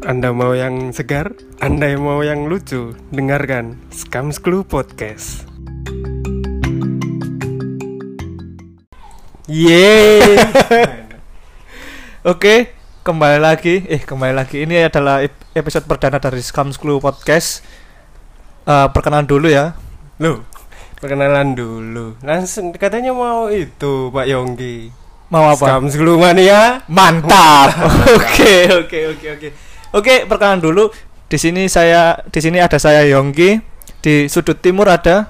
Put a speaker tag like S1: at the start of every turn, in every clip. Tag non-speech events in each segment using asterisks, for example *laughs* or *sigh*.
S1: Anda mau yang segar? Anda yang mau yang lucu? Dengarkan Scam Clue Podcast.
S2: Yeay. *laughs* Oke, kembali lagi. Eh, kembali lagi. Ini adalah ep- episode perdana dari Scam Clue Podcast. Eh, perkenalan dulu ya.
S1: Loh, perkenalan dulu. Langsung katanya mau itu Pak Yonggi.
S2: Mau apa?
S1: Scam Clue Mania.
S2: Mantap. *laughs* Oke, oke, oke, oke. Oke, perkenalan dulu. Di sini saya di sini ada saya Yongki. Di sudut timur ada,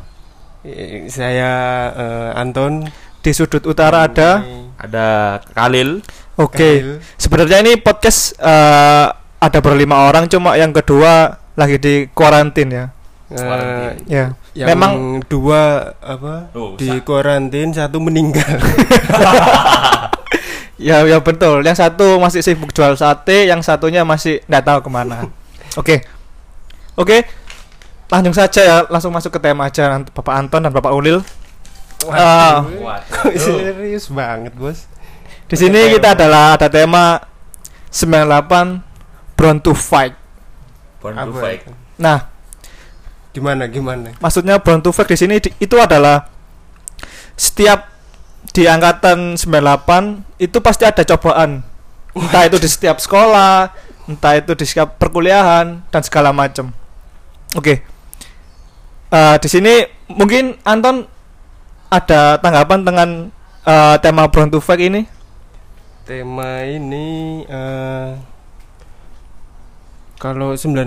S1: Saya eh, Anton.
S2: di sudut utara ada.
S3: ada Kalil
S2: Oke.
S1: Khalil.
S2: Sebenarnya ini podcast eh, ada berlima orang cuma yang kedua lagi di kuarantin ya.
S1: Eh,
S2: Ya.
S1: yang
S2: Memang
S1: dua apa
S3: Oh,
S1: di kuarantin satu meninggal. *laughs*
S2: Ya, ya betul. Yang satu masih sibuk jual sate, yang satunya masih nggak tahu ke mana. *laughs* Oke, oke. Langsung saja ya, langsung masuk ke tema aja, Ant- Bapak Anton dan Bapak Ulil. Ah.
S1: Kok *laughs* serius banget bos.
S2: Di sini kita adalah ada tema 98 Born to Fight.
S3: Born to
S1: Apa
S3: Fight?
S2: Nah,
S1: Gimana gimana?
S2: maksudnya Born to Fight di sini di- itu adalah setiap di angkatan 98 itu pasti ada cobaan. Entah itu di setiap sekolah, entah itu di setiap perkuliahan dan segala macam. Oke. Eh, di sini mungkin Anton ada tanggapan dengan eh, tema Born to ini?
S1: Tema ini eh kalau 98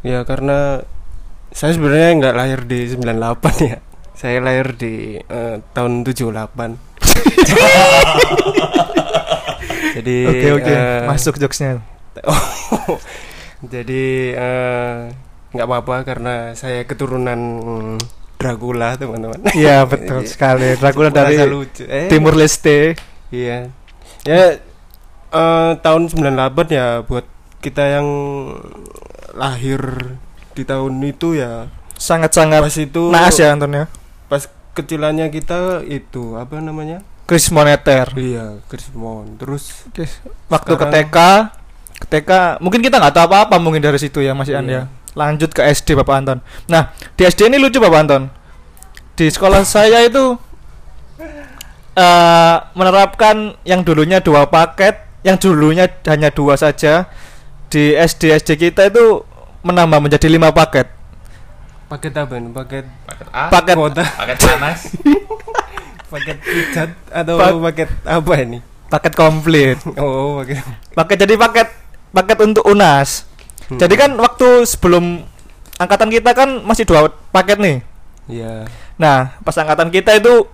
S1: ya karena saya sebenarnya nggak lahir di 98 ya. Saya lahir di eh, tahun 78. *laughs* Jadi
S2: Oke oke,
S1: eh,
S2: masuk jokesnya.
S1: Oh, *laughs* jadi eh, nggak apa-apa karena saya keturunan Dracula teman-teman.
S2: Iya betul
S1: Jadi,
S2: sekali. Dracula dari
S1: lucu. Eh,
S2: Timur Leste.
S1: Iya. Ya eh, tahun 98 ya buat kita yang lahir di tahun itu ya
S2: Sangat-sangat
S1: pas itu
S2: naas ya Anton ya.
S1: Kecilannya kita itu apa namanya?
S2: Kris moneter.
S1: Iya, Krismon. Terus
S2: Oke, Waktu ke
S1: Sekarang-
S2: TK, ke TK mungkin kita nggak tahu apa-apa mungkin dari situ ya Mas Ian
S1: Iya.
S2: ya. Lanjut ke SD Bapak Anton. Nah, di SD ini lucu Bapak Anton. Di sekolah saya itu eh menerapkan yang dulunya dua paket, yang dulunya hanya dua saja. Di SD SD kita itu menambah menjadi lima paket.
S1: Paket apa nih? Paket
S3: paket A
S2: Paket
S1: kuota,
S3: paket panas *laughs*
S1: paket pijat atau
S2: Pak-
S1: paket apa ini?
S2: paket komplit.
S1: Oh, paket.
S2: paket jadi paket paket untuk unas.
S1: Hmm.
S2: Jadi kan waktu sebelum angkatan kita kan masih dua paket nih.
S1: Iya.
S2: Nah, pas angkatan kita itu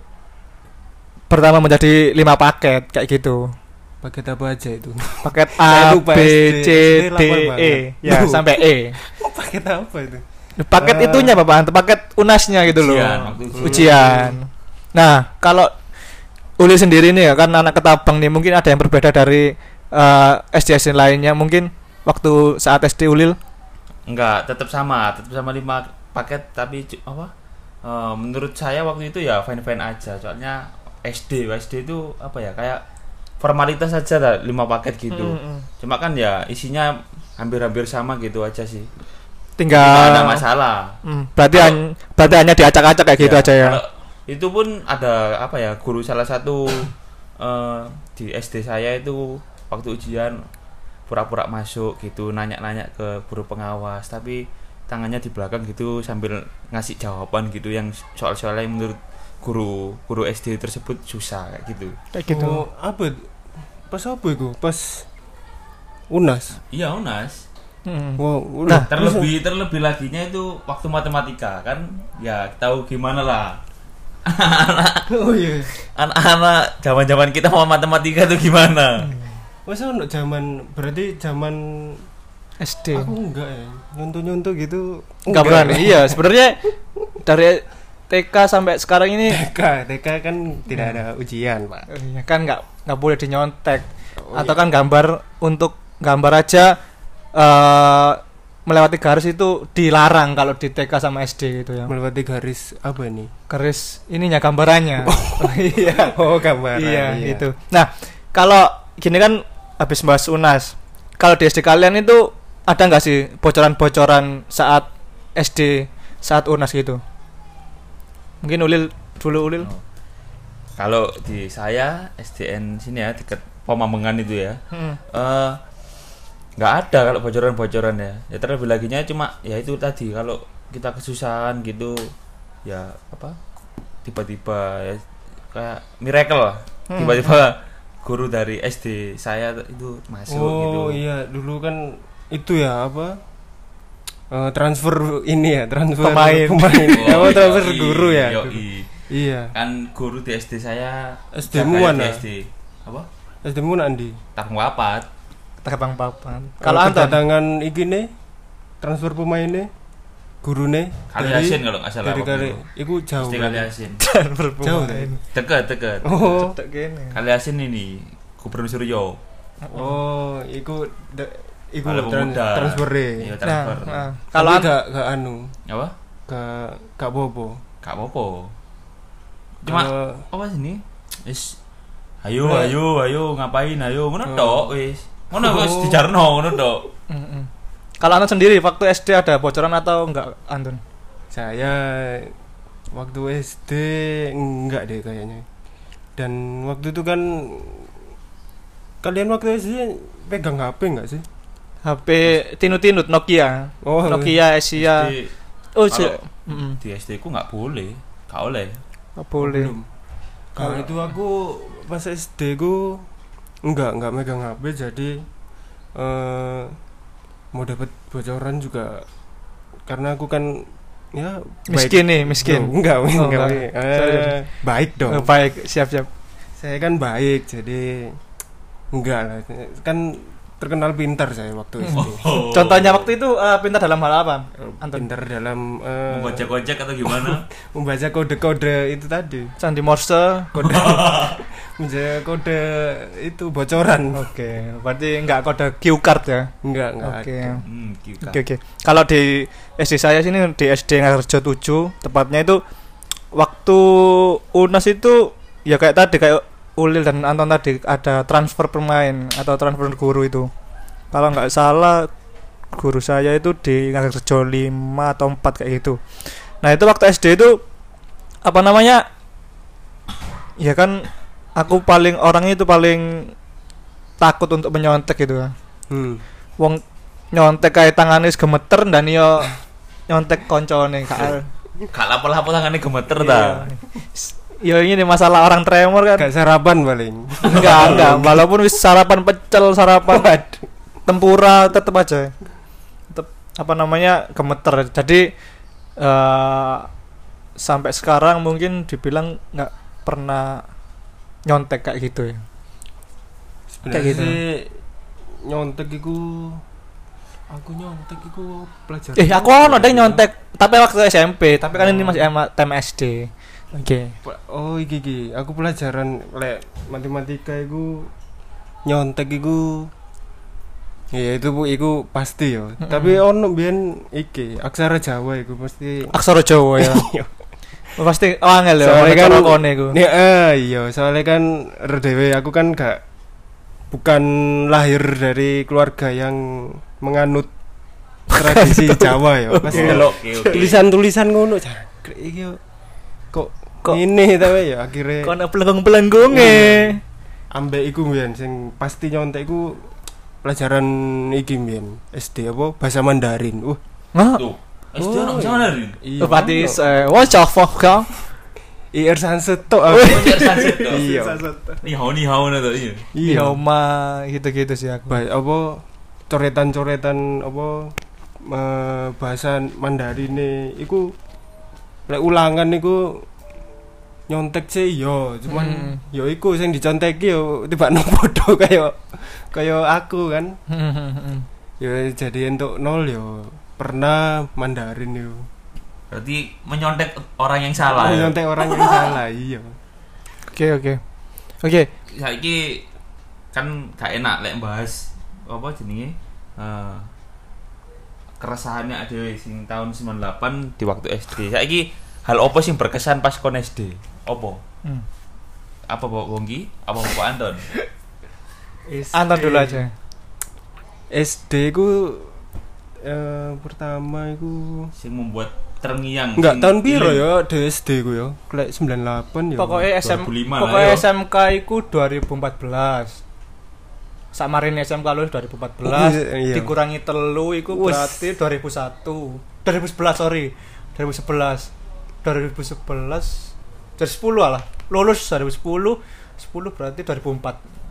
S2: pertama menjadi lima paket kayak gitu.
S1: Paket apa aja itu?
S2: Paket *laughs* A, B. C, D, E, ya *laughs* sampai E.
S1: Oh, paket apa itu?
S2: Paket
S1: Ah.
S2: itunya Bapak, paket unasnya gitu loh.
S3: Ujian, ujian.
S2: Ujian. Nah, kalau Uli sendiri nih ya kan anak ketabang nih mungkin ada yang berbeda dari eh, SD SD lainnya mungkin waktu saat SD Ulil
S3: enggak tetap sama tetap sama lima paket tapi apa Eh, menurut saya waktu itu ya fine fine aja soalnya SD SD itu apa ya kayak formalitas saja lah lima paket gitu
S2: Mm-mm.
S3: cuma kan ya isinya hampir-hampir sama gitu aja sih
S2: tinggal
S3: nggak ada masalah
S2: Hmm, berarti
S3: Kalau-
S2: han- berarti hanya diacak-acak kayak gitu
S3: Ya,
S2: aja ya.
S3: itu pun ada apa ya guru salah satu eh, di SD saya itu waktu ujian pura-pura masuk gitu nanya-nanya ke guru pengawas tapi tangannya di belakang gitu sambil ngasih jawaban gitu yang soal-soal yang menurut guru guru SD tersebut susah kayak gitu
S2: Kayak gitu.
S1: Oh, apa? Pas apa itu? Pas Unas.
S3: iya unas
S2: Hmm.
S1: Wow,
S2: Nah,
S1: udah.
S3: terlebih terlebih laginya itu waktu matematika kan ya tahu gimana lah *laughs*
S1: oh iya.
S3: anak-anak zaman-zaman kita mau matematika tuh gimana
S1: Masa untuk zaman berarti zaman
S2: SD.
S1: aku enggak ya. Nyontoh-nyontoh gitu.
S2: Enggak berani. Iya, sebenarnya dari TK sampai sekarang ini
S1: TK, TK kan tidak ada ujian, Pak.
S2: eh, ya kan nggak nggak boleh dinyontek
S1: Oh,
S2: atau
S1: iya.
S2: kan gambar untuk gambar aja eh melewati garis itu dilarang kalau di TK sama SD gitu ya.
S1: melewati garis apa nih?
S2: Garis ininya gambarannya. Oh, *laughs* iya.
S1: Oh, gambar.
S2: iya, gitu. Nah, kalau gini kan habis bahas UNAS. kalau di SD kalian itu ada nggak sih bocoran-bocoran saat SD saat UNAS gitu? Mungkin Ulil dulu Ulil.
S3: Oh. Kalau di saya SDN sini ya dekat Pemamengan itu ya.
S2: Hmm.
S3: eh nggak ada kalau bocoran-bocoran ya. Ya terlebih lagi cuma ya itu tadi kalau kita kesusahan gitu ya apa tiba-tiba ya kayak miracle lah.
S2: Hmm.
S3: Tiba-tiba guru dari SD saya itu masuk gitu.
S1: oh iya dulu kan itu ya apa Eh, transfer ini ya transfer
S2: Pemain.
S1: pemain *laughs*
S3: Oh,
S1: apa transfer
S3: yoi,
S1: guru ya
S3: yoi.
S1: iya
S3: Kan guru di SD saya
S1: SD
S3: jaga
S1: mu
S3: ya SD apa?
S1: SD mu nanti
S3: Tapung Wapat.
S2: Terbang papan.
S1: kalau kedatangan iki nih transfer pemainnya guru nih
S3: Kali Asin kalau nggak salah
S1: dari kali
S3: itu.
S1: jauh
S3: Kali Asin.
S2: dan *laughs*
S1: jauh deh.
S3: Dekat, dekat.
S1: oh.
S3: Kali Asin ini Gubernur Suryo.
S1: oh itu de- iku
S3: Kalau
S1: tran-
S3: pemuda.
S1: transfer
S3: Iya,
S2: Nah,
S3: transfer.
S2: nah.
S1: kalau gak gak anu
S3: Apa?
S1: gak gak bobo
S3: Kak Popo. Cuma
S1: Kalau-
S3: apa sini? Wis ayo
S1: Nah.
S3: ayo ayo ngapain ayo ngono
S1: Oh.
S3: tok wis. Ngono wis
S1: Oh.
S3: dijarno ngono tok.
S2: Kalau Anton sendiri waktu SD ada bocoran atau enggak Anton?
S1: saya waktu SD enggak deh kayaknya dan waktu itu kan kalian waktu SD pegang HP enggak sih
S2: HP tinut-tinut Nokia.
S1: oh
S2: Nokia Asia.
S3: Di,
S2: Oh,
S3: di SD ku nggak boleh. Nggak oleh.
S2: Nggak boleh.
S1: kalau itu aku pas SD ku enggak enggak megang HP jadi eh mau dapat bocoran juga karena aku kan ya baik-
S2: Miskin nih, miskin.
S1: Oh, enggak,
S2: Oh,
S1: enggak,
S2: enggak.
S1: Eh,
S2: Sorry, sorry.
S1: baik dong
S2: Oh, baik, siap-siap.
S1: saya kan baik jadi enggak lah kan terkenal pintar saya waktu SD
S3: Oh.
S2: Contohnya waktu itu eh, pintar dalam hal apa? Anton.
S1: pintar dalam eh,
S3: membaca kocek atau gimana? *laughs*
S1: membaca kode-kode itu tadi
S2: Sandi Morse.
S1: kode *laughs* membaca kode itu bocoran
S2: Oke, berarti enggak kode Q card ya.
S1: enggak enggak
S2: Oke.
S3: hmm.
S2: Oke oke. Kalau di SD saya sini di SD Ngarjo 7, tepatnya itu waktu UNAS itu ya kayak tadi kayak Ulil dan Anton tadi ada transfer pemain atau transfer guru itu. Kalau nggak salah guru saya itu di Ngarjo 5 atau 4 kayak gitu. Nah, itu waktu SD itu apa namanya? Ya kan aku paling orangnya itu paling takut untuk menyontek gitu ya
S1: hmm.
S2: wong nyontek kayak tangannya gemeter dan yo nyontek koncone kak
S3: Gak lapo-lapo tangannya gemeter
S2: Iya.
S3: ta. *laughs*
S2: yo ini masalah orang tremor kan.
S1: Gak sarapan paling.
S2: Enggak enggak. *laughs* Walaupun wis sarapan pecel sarapan tempura tetep aja. Tetep apa namanya gemeter. Jadi eh sampai sekarang mungkin dibilang nggak pernah nyontek kayak gitu ya.
S1: Sebenarnya
S2: Kayak gitu.
S1: nyontek iku aku nyontek iku pelajaran
S2: eh aku ono deh nyontek tapi waktu SMP tapi kan ini masih time SD oke
S1: Pe- oh iki iki aku pelajaran lek matematika iku nyontek iku Iya itu bu, iku pasti yo.
S2: Mm-mm.
S1: Tapi ono biyen iki aksara Jawa iku pasti.
S2: aksara Jawa ya *laughs*
S1: Iya.
S2: Oh, pasti oh, angel ya
S1: Soalnya kan
S2: kone iku.
S1: Nih, eh, iya, soalnya kan RDW aku kan gak bukan lahir dari keluarga yang menganut *laughs* tradisi Jawa ya. Pas
S2: Oke.
S1: delok tulisan-tulisan ngono jangkrik iki yo. Kok
S2: Kok-
S1: ini tapi ya akhirnya
S2: kono pelenggung-pelenggunge
S1: ambek iku mbiyen sing pasti nyontek iku pelajaran iki mbiyen SD apa bahasa Mandarin. Uh,
S3: Tuh. SD ono sama dari.
S1: iya.
S2: berarti
S1: ono.
S2: eh wah cafok kan
S1: IR Sanset tok. aku.
S3: Belajar sanset tuh. *laughs*
S1: Iya.
S3: Nih hau nih hau tuh iya.
S2: iya oma gitu-gitu sih aku
S1: Ba- apa coretan-coretan apa bahasa Mandarin iku lek ulangan niku nyontek sih yo cuman
S2: Hmm.
S1: yo iku sing diconteki yo tiba *laughs* podo kaya kaya aku kan yo jadi untuk nol yo pernah Mandarin yo
S3: Berarti menyontek orang yang salah. ya?
S1: nyontek orang yang *laughs* salah iya
S2: oke oke oke
S3: Saiki kan gak enak lek bahas apa jenenge? Eh keresahannya ada sing tahun 98 di waktu SD. Saiki hal apa sing berkesan pas kon SD? Apa?
S2: Hmm.
S3: Apa Pak Wonggi? Apa Pak Anton?
S2: Anton dulu aja
S1: SD ku eh, pertama iku
S3: Sing membuat terngiang.
S1: enggak tahun piro ya di SD ku ya klek 98 ya
S2: Pokoknya SM
S3: 2005 lah,
S2: pokoknya. SMK iku 2014. Samarin SMK lu 2014
S1: Iya.
S2: dikurangi telu iku
S1: Wes.
S2: berarti 2001. 2011 sorry. 2011. 2011 dari 10 lah. Lulus 2010 10 berarti 2004.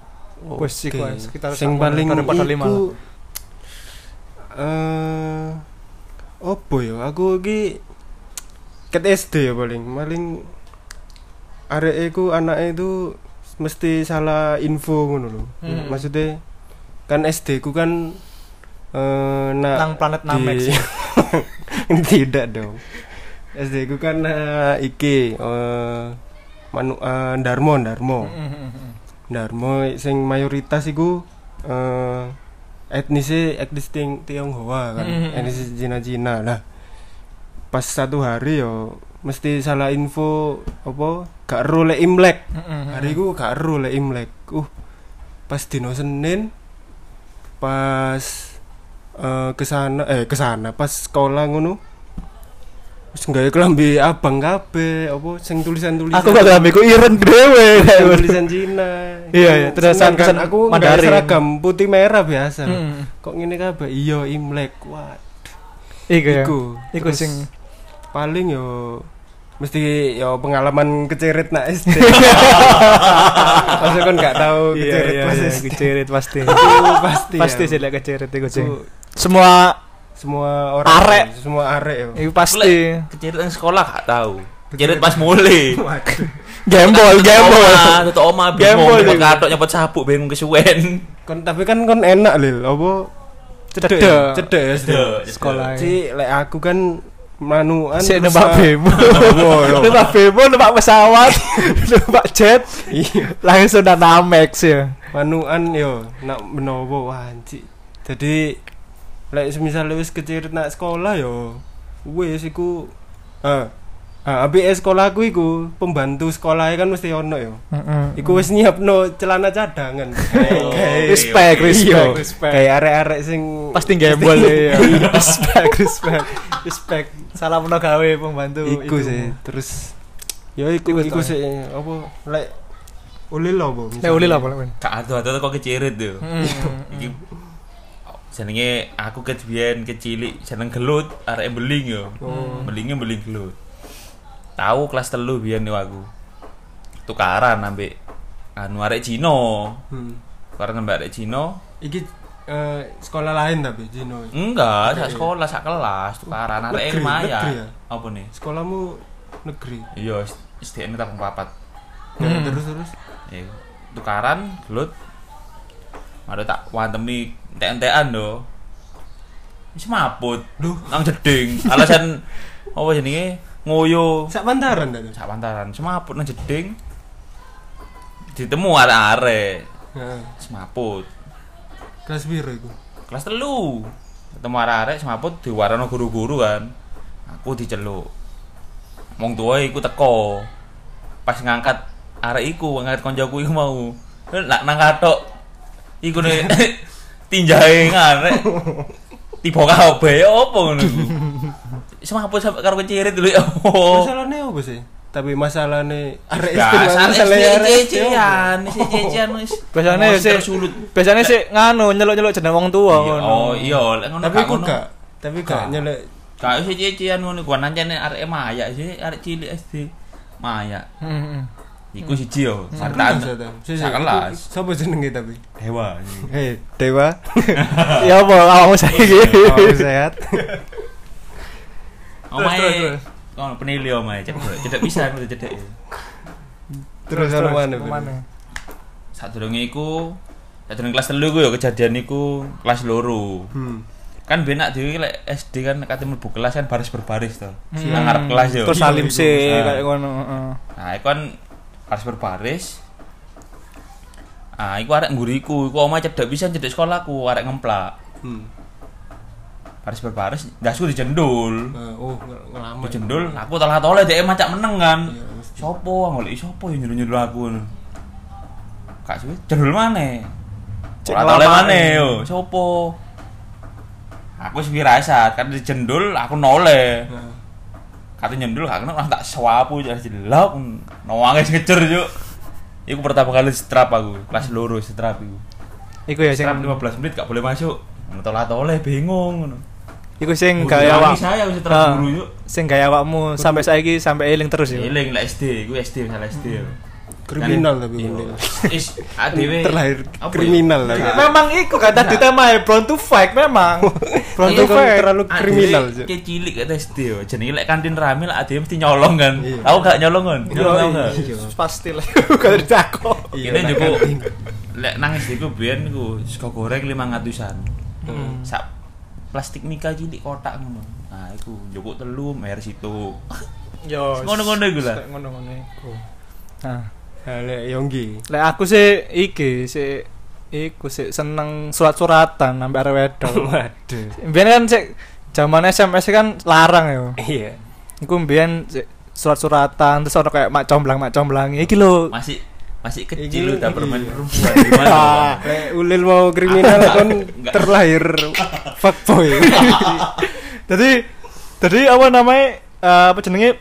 S2: Wes
S1: Oke.
S2: iku ae, sekitar
S1: sing paling iku eh opo ya aku iki ket SD ya paling paling arek iku anake itu mesti salah info ngono lho
S2: Hmm.
S1: maksudnya kan SD ku kan eh nak
S2: Nang planet sih. *laughs*
S1: tidak dong SD ku kan eh, iki eh manu eh, Darmo Darmo. Darmo sing mayoritas iku eh etnisnya etnis Tiong- Tionghoa kan
S2: Mm.
S1: etnis Cina-Cina lah pas satu hari yo mesti salah info apa gak ero lek Imlek hari iku gak ero lek Imlek uh pas dino Senin pas eh ke sana eh ke sana pas sekolah ngono wis gawe kelambi abang kabeh apa sing tulisan-tulisan
S2: Aku gak ngambil ku iren dhewe.
S1: tulisan Cina.
S2: Iya, iya,
S1: Seneng kan aku
S2: Mandarin.
S1: seragam putih merah biasa.
S2: Mm.
S1: Kok ngene kabeh? Iya, Imlek. Wah,
S2: Iku ya.
S1: iku.
S2: Iku sing
S1: paling yo mesti yo pengalaman kecerit nak SD. Masa *laughs* kan gak tahu
S2: iya
S1: kecerit
S2: iya
S1: pas
S2: iya
S1: SD.
S2: kecerit pasti. *laughs*
S1: Pasti.
S2: pasti
S1: ya.
S2: sih kecerit iku sih. Semua
S1: semua orang
S2: Arek.
S1: semua arek yo.
S2: iku pasti
S3: nang sekolah gak tahu. Kecerit pas mulai. *laughs*
S1: Waduh.
S2: gembol gembol.
S3: Oma, tutuk oma
S2: Gembol
S3: bingung nyepot katok nyepot sabuk bingung kesuwen.
S1: Kon tapi kan kon enak lil, apa cedek
S2: Cedek.
S1: ya? cedek ya.
S2: Sekolah.
S1: Si lek aku kan manuan
S2: Sik
S1: terus
S2: numpak
S1: sa-
S2: bemo.
S1: Oh, iya.
S2: Numpak bemo, numpak pesawat, *laughs* numpak jet,
S1: Iya.
S2: langsung nang Namex ya.
S1: manuan yo nak menowo wah anjir. Jadi lek semisal wis kecirit nak sekolah yo wis iku ah ah abi sekolahku iku pembantu sekolahnya kan mesti ono yo. Iku wis nyiapno celana cadangan. *laughs* *laughs*
S2: Respect,
S3: Oke,
S2: respect,
S1: iya,
S2: respect.
S1: Kayak arek-arek sing
S2: Pasti gembol *laughs* ya. Respect, respect, respect. Salam no gawe pembantu.
S1: iku sih. Terus yo iku
S2: Iku
S1: iku sih apa lek ulil apa?
S2: Lek uli lah pokoknya.
S3: Gak ada-ada kok.
S2: Hmm.
S3: Iki jenenge aku ket biyen kecilik jeneng gelut arek beling yo.
S1: Oh.
S3: Belingnya beling gelut. Tahu kelas telu biyen yo aku. Tukaran ambek anu arek Cino.
S1: Hmm.
S3: Tukaran ambek arek Cino.
S1: Iki eh, sekolah lain tapi Jino.
S3: Enggak, sak
S1: Iya.
S3: sekolah sak kelas tukaran arek
S1: Negeri,
S3: lumayan.
S1: negeri ya?
S3: Apa nih?
S1: Sekolahmu negeri.
S3: Iya, SDN tapung papat.
S1: Ya,
S2: Hmm.
S1: terus terus.
S3: Ya, tukaran gelut. Ada tak wantemi entek-entekan do. Wis maput.
S1: Duh.
S3: Nang jeding. Alasan apa jenenge? Ngoyo.
S1: Sak pantaran ta.
S3: Sak pantaran. Semaput nang jeding. Ditemu arek-arek.
S1: Heeh.
S3: Semaput.
S1: Kelas biru iku.
S3: Kelas telu. Ketemu arek-arek semaput diwarano guru-guru kan. Aku diceluk. Wong tua iku teko. Pas ngangkat arek iku, ngangkat koncoku iku mau. Nak nang katok. Iku nih *laughs* tinjahe ngarek. Tiba kabeh apa ngono iku. Semaput sampe karo kecirit dulu ya.
S1: Masalahnya apa sih? Tapi masalahnya arek
S3: Gak,
S1: SD
S3: salah
S1: masalahnya arek apa?
S3: cician, cician wis.
S2: Sih
S3: tersulut.
S2: biasanya sih nganu nyeluk-nyeluk jeneng wong tua
S3: Iya,
S2: ngono.
S3: Oh iya, ngono
S1: Tapi
S3: gak
S1: aku
S3: ngono.
S1: gak tapi gak
S3: Gak.
S1: nyelek
S3: Kak sih cician ngono gua nancane arek Maya sih, arek cilik SD. Maya.
S2: Heeh.
S3: Iku siji yo,
S1: kelas
S3: sartaan.
S1: ya, Ta? Si- si,
S3: Sak kelas.
S1: iku Siapa jenenge tapi?
S3: Dewa.
S1: Hei, Dewa. *laughs*
S2: Ya apa awakmu saiki?
S1: Kamu sehat.
S3: Omae. Kono penili omae, cedek. Cedek pisan udah cedek.
S1: Terus ono mana?
S3: Sadurunge iku sadurunge kelas 3 ku yo kejadian iku kelas loro.
S1: Hmm.
S3: Kan benak dhewe lek SD kan kate mlebu kelas kan baris berbaris to.
S2: Hmm.
S3: Nang ngarep kelas yo.
S2: Terus
S1: Iya,
S2: salim
S1: iku.
S2: sih
S3: Ah.
S2: kayak ngono, heeh.
S3: Nah, iku kan baris berbaris. Ah, iku arek ngguriku, iku omae cedek pisan cedek sekolahku, arek ngemplak.
S1: Hmm.
S3: Baris berbaris, dasku dijendul.
S1: Nah, oh, ng- ngelama.
S3: Dijendul, aku telah tole dhek macak meneng kan.
S1: Iya.
S3: Sopo golek sopo yang nyuruh-nyuruh aku ngono. Kak suwe jendul maneh.
S2: Cek
S3: Ora tole
S2: lama,
S3: maneh
S2: eh.
S3: yo, sopo? Aku wis firasat, kan dijendul aku noleh.
S1: Nah,
S3: Kata nyendul gak kena tak sewapu jadi jelek. Nawangis ngecer yuk. Iku pertama kali strap aku, kelas loro strap iku.
S2: Iku ya sing
S3: Strap 15 menit gak boleh masuk. Ngetolak toleh bingung ngono.
S2: iku sing
S3: Guru
S2: gaya awak.
S3: saya wis
S2: Ah,
S3: guru yuk.
S2: Sing gaya awakmu sampai saiki sampai eling terus ya.
S3: Eling lah SD, iku SD misalnya SD. yo.
S1: Kriminal tapi
S3: iya.
S1: Bundel.
S3: Is ADW
S1: terlahir
S3: apa ya?
S1: kriminal lah
S3: Iya.
S2: Memang iku kan tadi tema Brown to fight memang. *laughs* Brown to
S1: Itu kan
S2: fight.
S1: terlalu
S3: Adewe
S1: kriminal.
S3: Kayak cilik kata SD yo. Jenenge lek kantin rame lah ADW mesti nyolong kan.
S1: Iya.
S3: Tahu gak nyolong kan?
S2: Iya,
S3: Nyolong
S2: iya.
S1: Iya.
S2: Pasti lah. *laughs* Gak.
S1: Iya,
S3: Ini juga lek nang SD ku biyen iku sego goreng 500-an.
S2: Hmm.
S3: Sak plastik mika cilik kotak ngono. Nah, iku njupuk telu mer situ.
S2: Yo.
S3: Ngono-ngono iku lah.
S2: Ngono-ngono iku. Nah,
S1: lek Yonggi
S2: lek aku sih iki sih iku sih seneng surat-suratan sampai arek wedok. *laughs*
S1: waduh
S2: Biyen kan sih zaman SMS kan larang ya.
S1: iya
S2: Iku mbiyen sik surat-suratan terus ono kayak mak comblang mak comblang iki lho.
S3: Masih masih kecil udah
S1: iki.
S3: bermain perempuan gimana? Bang?
S1: lek ulil mau kriminal kon
S3: Enggak.
S1: terlahir fuckboy *laughs*
S2: Jadi jadi apa namanya eh, apa jenenge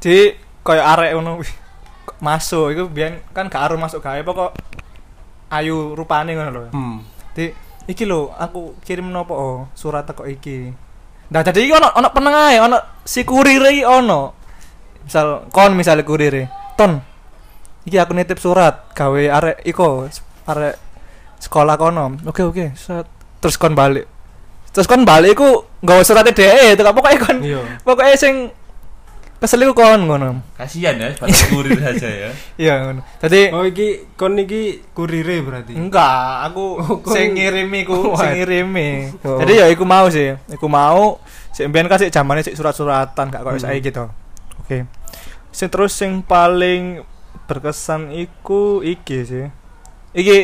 S2: di koyo arek ngono masuk iku biyen kan gak aru masuk gawe pokok ayu rupane ngono lho.
S1: hmm
S2: Di iki lho aku kirim nopo oh, surat teko iki. Nah jadi iki ono ono peneng ae ono si kurir iki ono. Misal kon misal kurir ton iki aku nitip surat gawe arek iko arek sekolah kono. Oke oke set. terus kon balik. Terus kon balik iku nggawa suratnya DE itu pokoknya kon
S1: iya
S2: pokoknya sing kesel iku kon ngono.
S3: Kasihan ya, pada kurir saja ya. *laughs*
S2: Iya ngono. Jadi
S1: oh iki kon iki kurire berarti
S2: Enggak, aku
S1: Oh,
S2: sing ngirimi ku, *laughs* sing ngirimi.
S1: Oh.
S2: Jadi ya iku mau sih, iku mau sik mbiyen kan sik zamane sik surat-suratan gak koyo
S1: Hmm.
S2: saiki to. Oke. Sing terus sing paling berkesan iku iki sih. Iki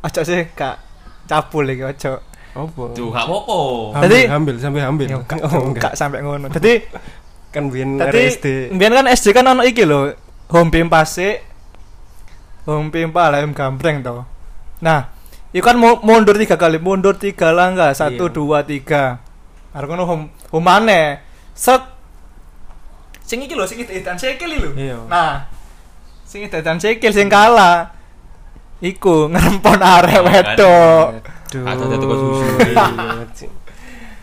S2: aja sih Kak cabul iki aja.
S1: apa
S3: Tuh, gak apa-apa.
S1: Hambil,
S2: Tadi-
S1: hambil sampai hambil
S2: Yo, Kak,
S1: oh,
S2: gak sampai ngono. Jadi *laughs*
S1: kan biyen
S2: tadi
S1: RSD
S2: mbiyen kan SD kan ono iki lho, home pimpa sik. Home pimpa lah em gambreng to. Nah, itu kan mu- mundur tiga kali, mundur tiga langkah, satu
S1: Iya.
S2: dua tiga. Harus ngono home home maneh. Set. Sing iki lho, sing edan sikil lho.
S1: Iya.
S2: Nah, sing edan sikil sing kalah. Iku *laughs* ngerempon arek wedok.
S1: Aduh. *laughs*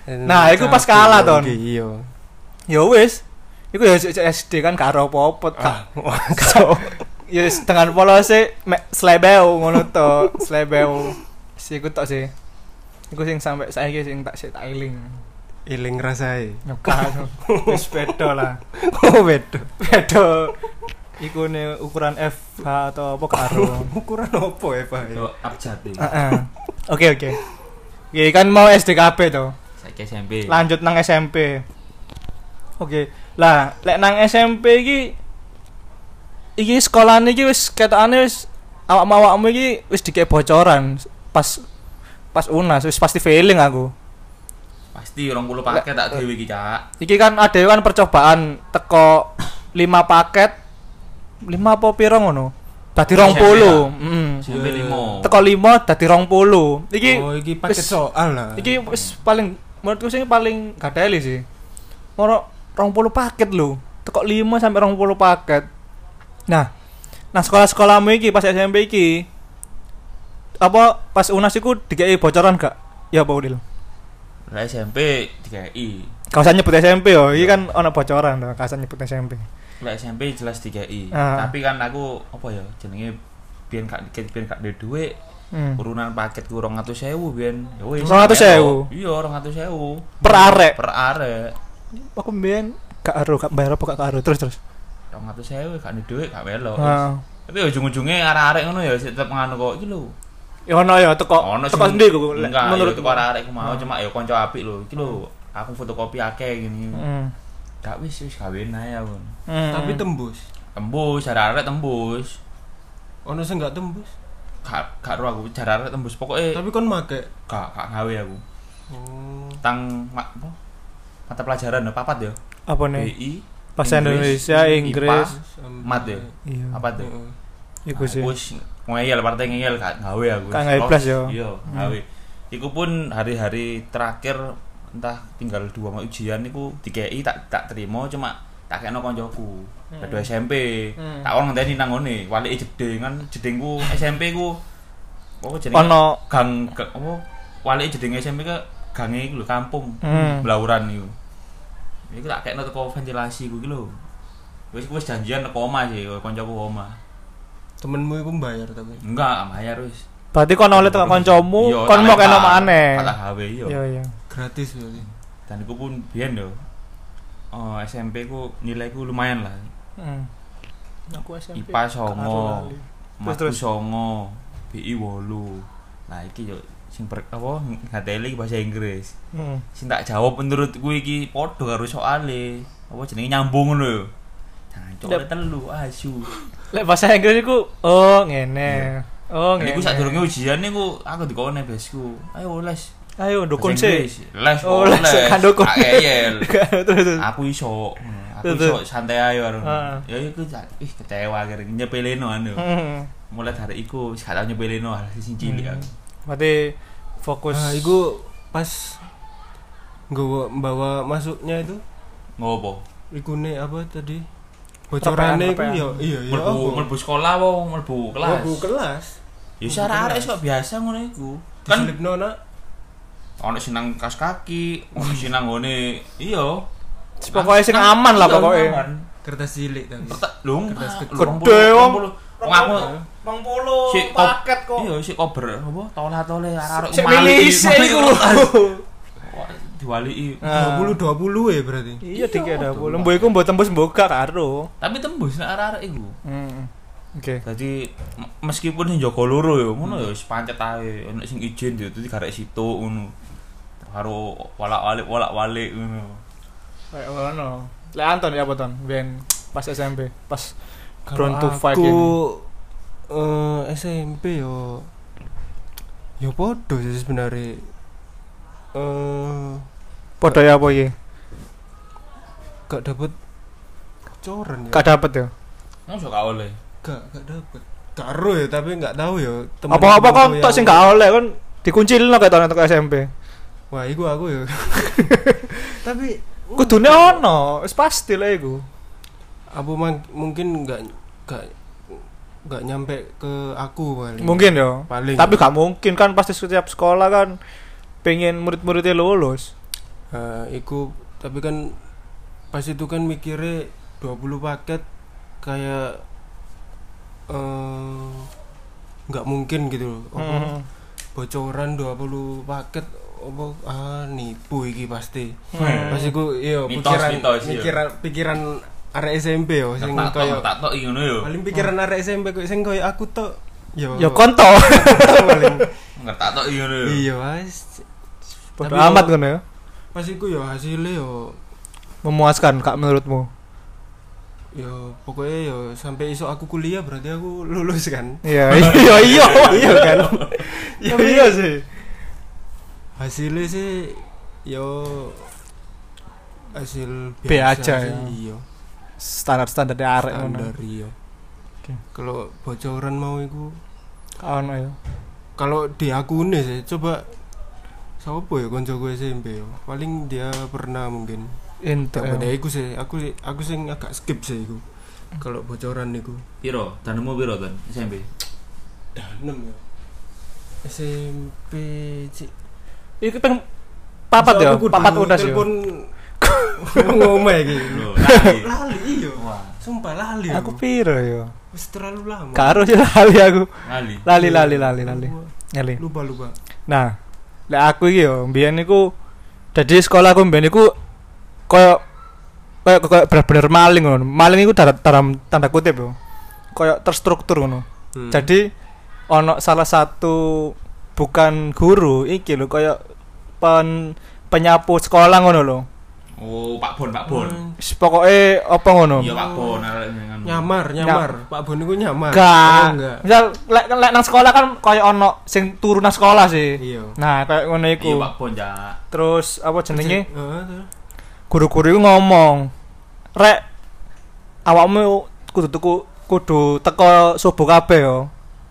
S1: Iya.
S2: Nah, iku pas kalah, Ton.
S1: Iya.
S2: Ya wis. Iku ya SD kan gak aro apa-apa.
S1: Ah,
S2: Kak. So, *laughs* ya wis dengan polose mek slebeu ngono to, slebeu. Si iku tok sih. Iku sing sampai saiki sing tak sik tak eling.
S1: iling rasai.
S2: Nyokak. Wis beda lah. *laughs*
S1: Oh, beda.
S2: Beda. Iku ne ukuran F atau apa karo. *laughs*
S1: Ukuran apa ya, Pak?
S3: Itu abjad.
S2: Oke oke. Iki kan mau SDKB to.
S3: Saya SMP.
S2: Lanjut nang SMP. Oke. Lah, lek nang SMP iki iki sekolah iki wis ketokane wis awak-awakmu iki wis dikek bocoran pas pas UNAS wis pasti failing aku.
S3: Pasti 20 paket tak dhewe iki, Cak.
S2: Iki kan ada kan percobaan teko 5 paket 5 apa piro ngono? Dadi 20.
S3: SMP ya?
S2: Heeh.
S1: Iya.
S3: 5.
S2: Teko 5 dadi 20. Iki
S1: oh, iki paket soal lah.
S2: Iki wis paling menurutku sing paling gadeli sih. Ora 20 paket lho. Tekok 5 sampai 20 paket. Nah, nah sekolah-sekolahmu iki pas SMP iki apa pas UNAS iku dikei bocoran gak? Ya apa Udil?
S3: Lah SMP 3i.
S2: Kau usah nyebut SMP yo, iki kan ono bocoran kau usah nyebut SMP.
S3: Lah SMP jelas 3i.
S2: Ah.
S3: Tapi kan aku apa ya jenenge biyen gak biyen gak duwe dhuwit.
S2: Hmm.
S3: Urunan paket ku 200.000 biyen. Ya wis.
S2: 200.000?
S3: Iya, 200.000.
S2: Per arek.
S3: Per arek.
S2: Aku mbiyen gak aru, gak bayar apa gak aru terus terus.
S3: 200.000 gak duwe dhuwit gak melok.
S2: Heeh.
S3: Tapi ujung-ujungnya arek-arek ngono ya tetep ngono kok iki lho.
S2: Ya ono ya teko teko
S3: sing-
S2: sendiri ku
S3: Enggak,
S2: menurut
S3: teko arek ku mau
S2: Hmm.
S3: cuma ya kanca apik lho. Iki lho, aku fotokopi akeh gini.
S2: Hmm.
S3: Gak wis wis kawin ae aku.
S2: Hmm.
S1: Tapi tembus.
S3: Tembus, arek tembus.
S1: Ono sing gak tembus.
S3: Gak gak ro aku arek tembus. Pokoke
S1: Tapi kon make.
S3: gak gak gawe aku.
S1: Oh.
S3: Tang ma, apa? Mata pelajaran ya papat ya.
S2: apa nih?
S3: BI,
S2: Bahasa Indonesia, Inggris.
S3: mat ya.
S2: Iya.
S3: Apa tuh?
S1: Heeh.
S2: Iku sih.
S3: Wis ngeyel partai ngeyel gak gawe aku. Los,
S2: blas yo.
S3: Iya,
S2: Hmm.
S3: gawe. iku pun hari-hari terakhir entah tinggal dua mau ujian iku dikei tak tak terima cuma tak kena koncoku kedua SMP
S2: Hmm.
S3: tak orang ngenteni nang ngene walike jeding kan jedingku SMP ku apa jenenge
S2: Ono
S3: gang ga- apa walike jeding SMP ke gange iku lho kampung
S2: Hmm.
S3: Blauran iku iku tak kena teko ventilasi ku iki lho wis wis janjian teko omah sih koncoku omah
S1: temenmu itu bayar tapi
S3: enggak bayar wis
S2: berarti kon oleh tekan kancamu,
S3: Iya,
S2: kon mau kena maneh.
S3: tak gawe iya
S2: Iya iya.
S1: gratis berarti
S3: dan iku pun biyen lho oh, SMP ku nilaiku lumayan lah
S2: Hmm. Aku SMP.
S3: IPA songo
S2: terus.
S3: songo BI wolu nah iki yo sing ber, apa ngateli bahasa Inggris
S2: Hmm.
S3: sing tak jawab menurutku iki padha karo soale apa jenenge nyambung ngono yo Jancuk
S2: Lep.
S3: telu asu.
S2: Lek bahasa Inggris iku oh ngene. Oh ngene.
S3: Iku sadurunge ujian niku aku dikone besku. Ayo les.
S2: Ayo dukun
S3: Bahasa
S2: sih.
S3: Les.
S2: Oh, les, kan dukun.
S3: Tak ngeyel. *laughs*
S2: terus terus.
S3: Aku iso. Aku iso santai ae karo.
S2: Heeh.
S3: Ya iku ih kecewa akhirnya nyepeleno anu.
S2: Hmm.
S3: Mulai dari iku wis gak tau nyepeleno hal sing cilik
S2: Hmm.
S3: aku.
S2: Berarti fokus
S1: nah itu pas nggawa bawa masuknya itu.
S3: Ngopo?
S1: ikune apa tadi? Itu
S2: Repean,
S1: ya iya iya
S3: Mlebu mlebu sekolah wong mlebu kelas.
S1: Mlebu kelas.
S3: Ya arek-arek kok biasa ngono iku. Kan
S1: diselipno nak?
S3: Ono sing nang kas kaki, ono sing nang ngone iya.
S2: Pokoknya sing aman lah
S3: Iya,
S2: pokoknya.
S1: kertas cilik tapi
S3: Kertas lung,
S1: Kertas
S2: gede, wong.
S3: aku
S2: Bang Polo
S3: si
S2: paket kok.
S3: Iya, si kober apa tola-tole arek-arek
S2: Sik
S3: mali- mali
S2: iku.
S3: Wah, Diwaliki.
S2: Nah.
S1: 20 20 ya berarti
S2: Iya tiga ada puluh. Mbok iku mbok tembus mbok karo.
S3: Tapi tembus nek arek-arek iku.
S2: Hmm. Oke.
S3: Dadi m- meskipun sing jaga loro ya, ngono ya wis pancet ae. Ono sing izin ya dadi garek situ ngono. Karo walak-walik walak-walik ngono.
S2: Kayak ngono. Lek Anton ya apa Ton? Ben pas SMP, pas
S1: Kalau
S2: Ground to fight
S1: aku
S2: ini.
S1: eh, SMP yo yo podo sih sebenarnya eh
S2: podo ya apa iki?
S1: gak dapet bocoran ya
S2: Gak dapet ya.
S3: Mosok gak oleh.
S1: gak gak dapet karo ya tapi nggak tahu ya
S2: Apa-apa kok
S1: temen-temenku
S2: tok
S1: yang-
S2: sing gak oleh kan dikuncilin kayak tahun untuk SMP.
S1: wah iku aku ya *laughs* tapi
S2: Kudune ono, wis pasti lah iku.
S1: apa mang- mungkin nggak nggak nggak nyampe ke aku paling
S2: Mungkin ya.
S1: paling
S2: Tapi gak mungkin kan pasti setiap sekolah kan pengen murid-muridnya lulus.
S1: Eh, iku tapi kan pas itu kan mikirnya 20 paket kayak eh nggak mungkin gitu loh
S2: Hmm.
S1: bocoran 20 paket apa ah nipu iki pasti
S2: Hmm.
S1: pas iku iya
S3: Mitos,
S1: pikiran
S3: mitos, iya.
S1: pikiran pikiran arek SMP yo sing koyo
S3: tak tok iki ngono yo.
S1: paling pikiran arek SMP koyo sing koyo aku tok yo
S2: Ya konto.
S1: paling
S3: Ngertak tok iki ngono yo.
S1: iya wis
S2: Bodo amat
S1: yo-
S2: kan ya.
S1: pas iku yo hasilnya yo
S2: Memuaskan kak menurutmu?
S1: yo pokoknya yo sampai esok aku kuliah berarti aku lulus kan
S2: Iya, *laughs* iya, iya,
S1: iya kan *laughs*
S2: iya, iya sih.
S1: hasilnya sih yo hasil
S2: B
S1: biasa
S2: aja ya.
S1: iya
S2: Standar-standar arek ngono.
S1: standar iya
S2: Oke.
S1: kalau bocoran mau iku
S2: Ono ya.
S1: kalau di akune sih coba siapa ya konco gue SMP yo paling dia pernah mungkin
S2: Ente.
S1: gak beda iku sih aku aku sing agak skip sih iku kalau bocoran niku
S3: Piro? Danemu piro ten SMP?
S1: danem ya SMP cik
S2: Iki peng papat ya, papat udah sih.
S1: telepon *laughs* ngomong iki
S3: lali.
S1: lali iya sumpah lali
S2: Aku piro ya?
S1: wis terlalu lama
S2: Karo sih lali aku.
S3: lali.
S2: Lali lali lali lali. Lali.
S1: lupa lupa
S2: Nah, lek aku iki yo mbiyen niku dadi sekolah aku mbiyen niku koyo koyo koyo bener-bener maling ngono. Maling iku dalam, dalam tanda kutip yo. Koyo terstruktur ngono.
S1: Hmm.
S2: Jadi ono salah satu bukan guru iki lho koyo pen penyapu sekolah ngono lho.
S3: Oh, Pak Bon, Pak Bon.
S1: Hmm.
S2: Pokoke apa ngono?
S3: Iya, Pak Bon dengan
S1: nyamar nyamar Pak Bon iku nyamar
S2: Gak.
S1: Oh, enggak
S2: Misal lek lek nang sekolah kan koyo ono sing turu nang sekolah sih.
S1: iya
S2: Nah, kayak ngono
S3: Iya,
S2: iku.
S3: Pak Bon ya.
S2: Terus apa jenenge?
S1: Heeh,
S2: guru-guru itu ngomong rek awakmu kudu tuku kudu teko subuh kabeh yo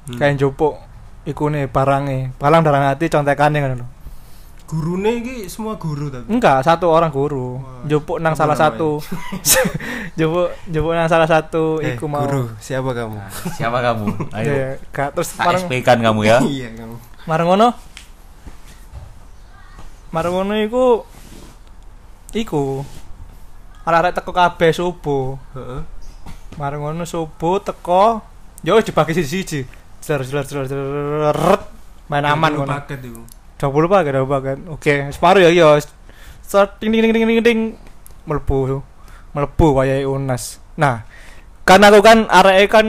S1: Hmm.
S2: kayak njupuk iku nih barangnya barang darang hati contekannya kan lho.
S1: Gurune iki semua guru tapi
S2: enggak satu orang guru
S1: Wah,
S2: jupuk nang salah satu jupuk jupuk nang salah satu
S1: Eh,
S2: iku mau
S1: guru siapa kamu
S3: Nah, siapa kamu ayo
S2: Iya, gak terus
S3: tak
S2: marang
S3: kan kamu ya
S1: iya kamu
S2: marang ngono marang ngono iku iku arek-arek teko kabeh subuh
S1: Heeh.
S2: marang ngono subuh teko yo wis dibagi siji-siji jer jer jer main aman ngono
S1: paket itu
S2: 20 paket 20 paket oke separuh ya yo set ting ting ting ting ting ting mlebu mlebu wayahe unas. Nah kan aku kan areke kan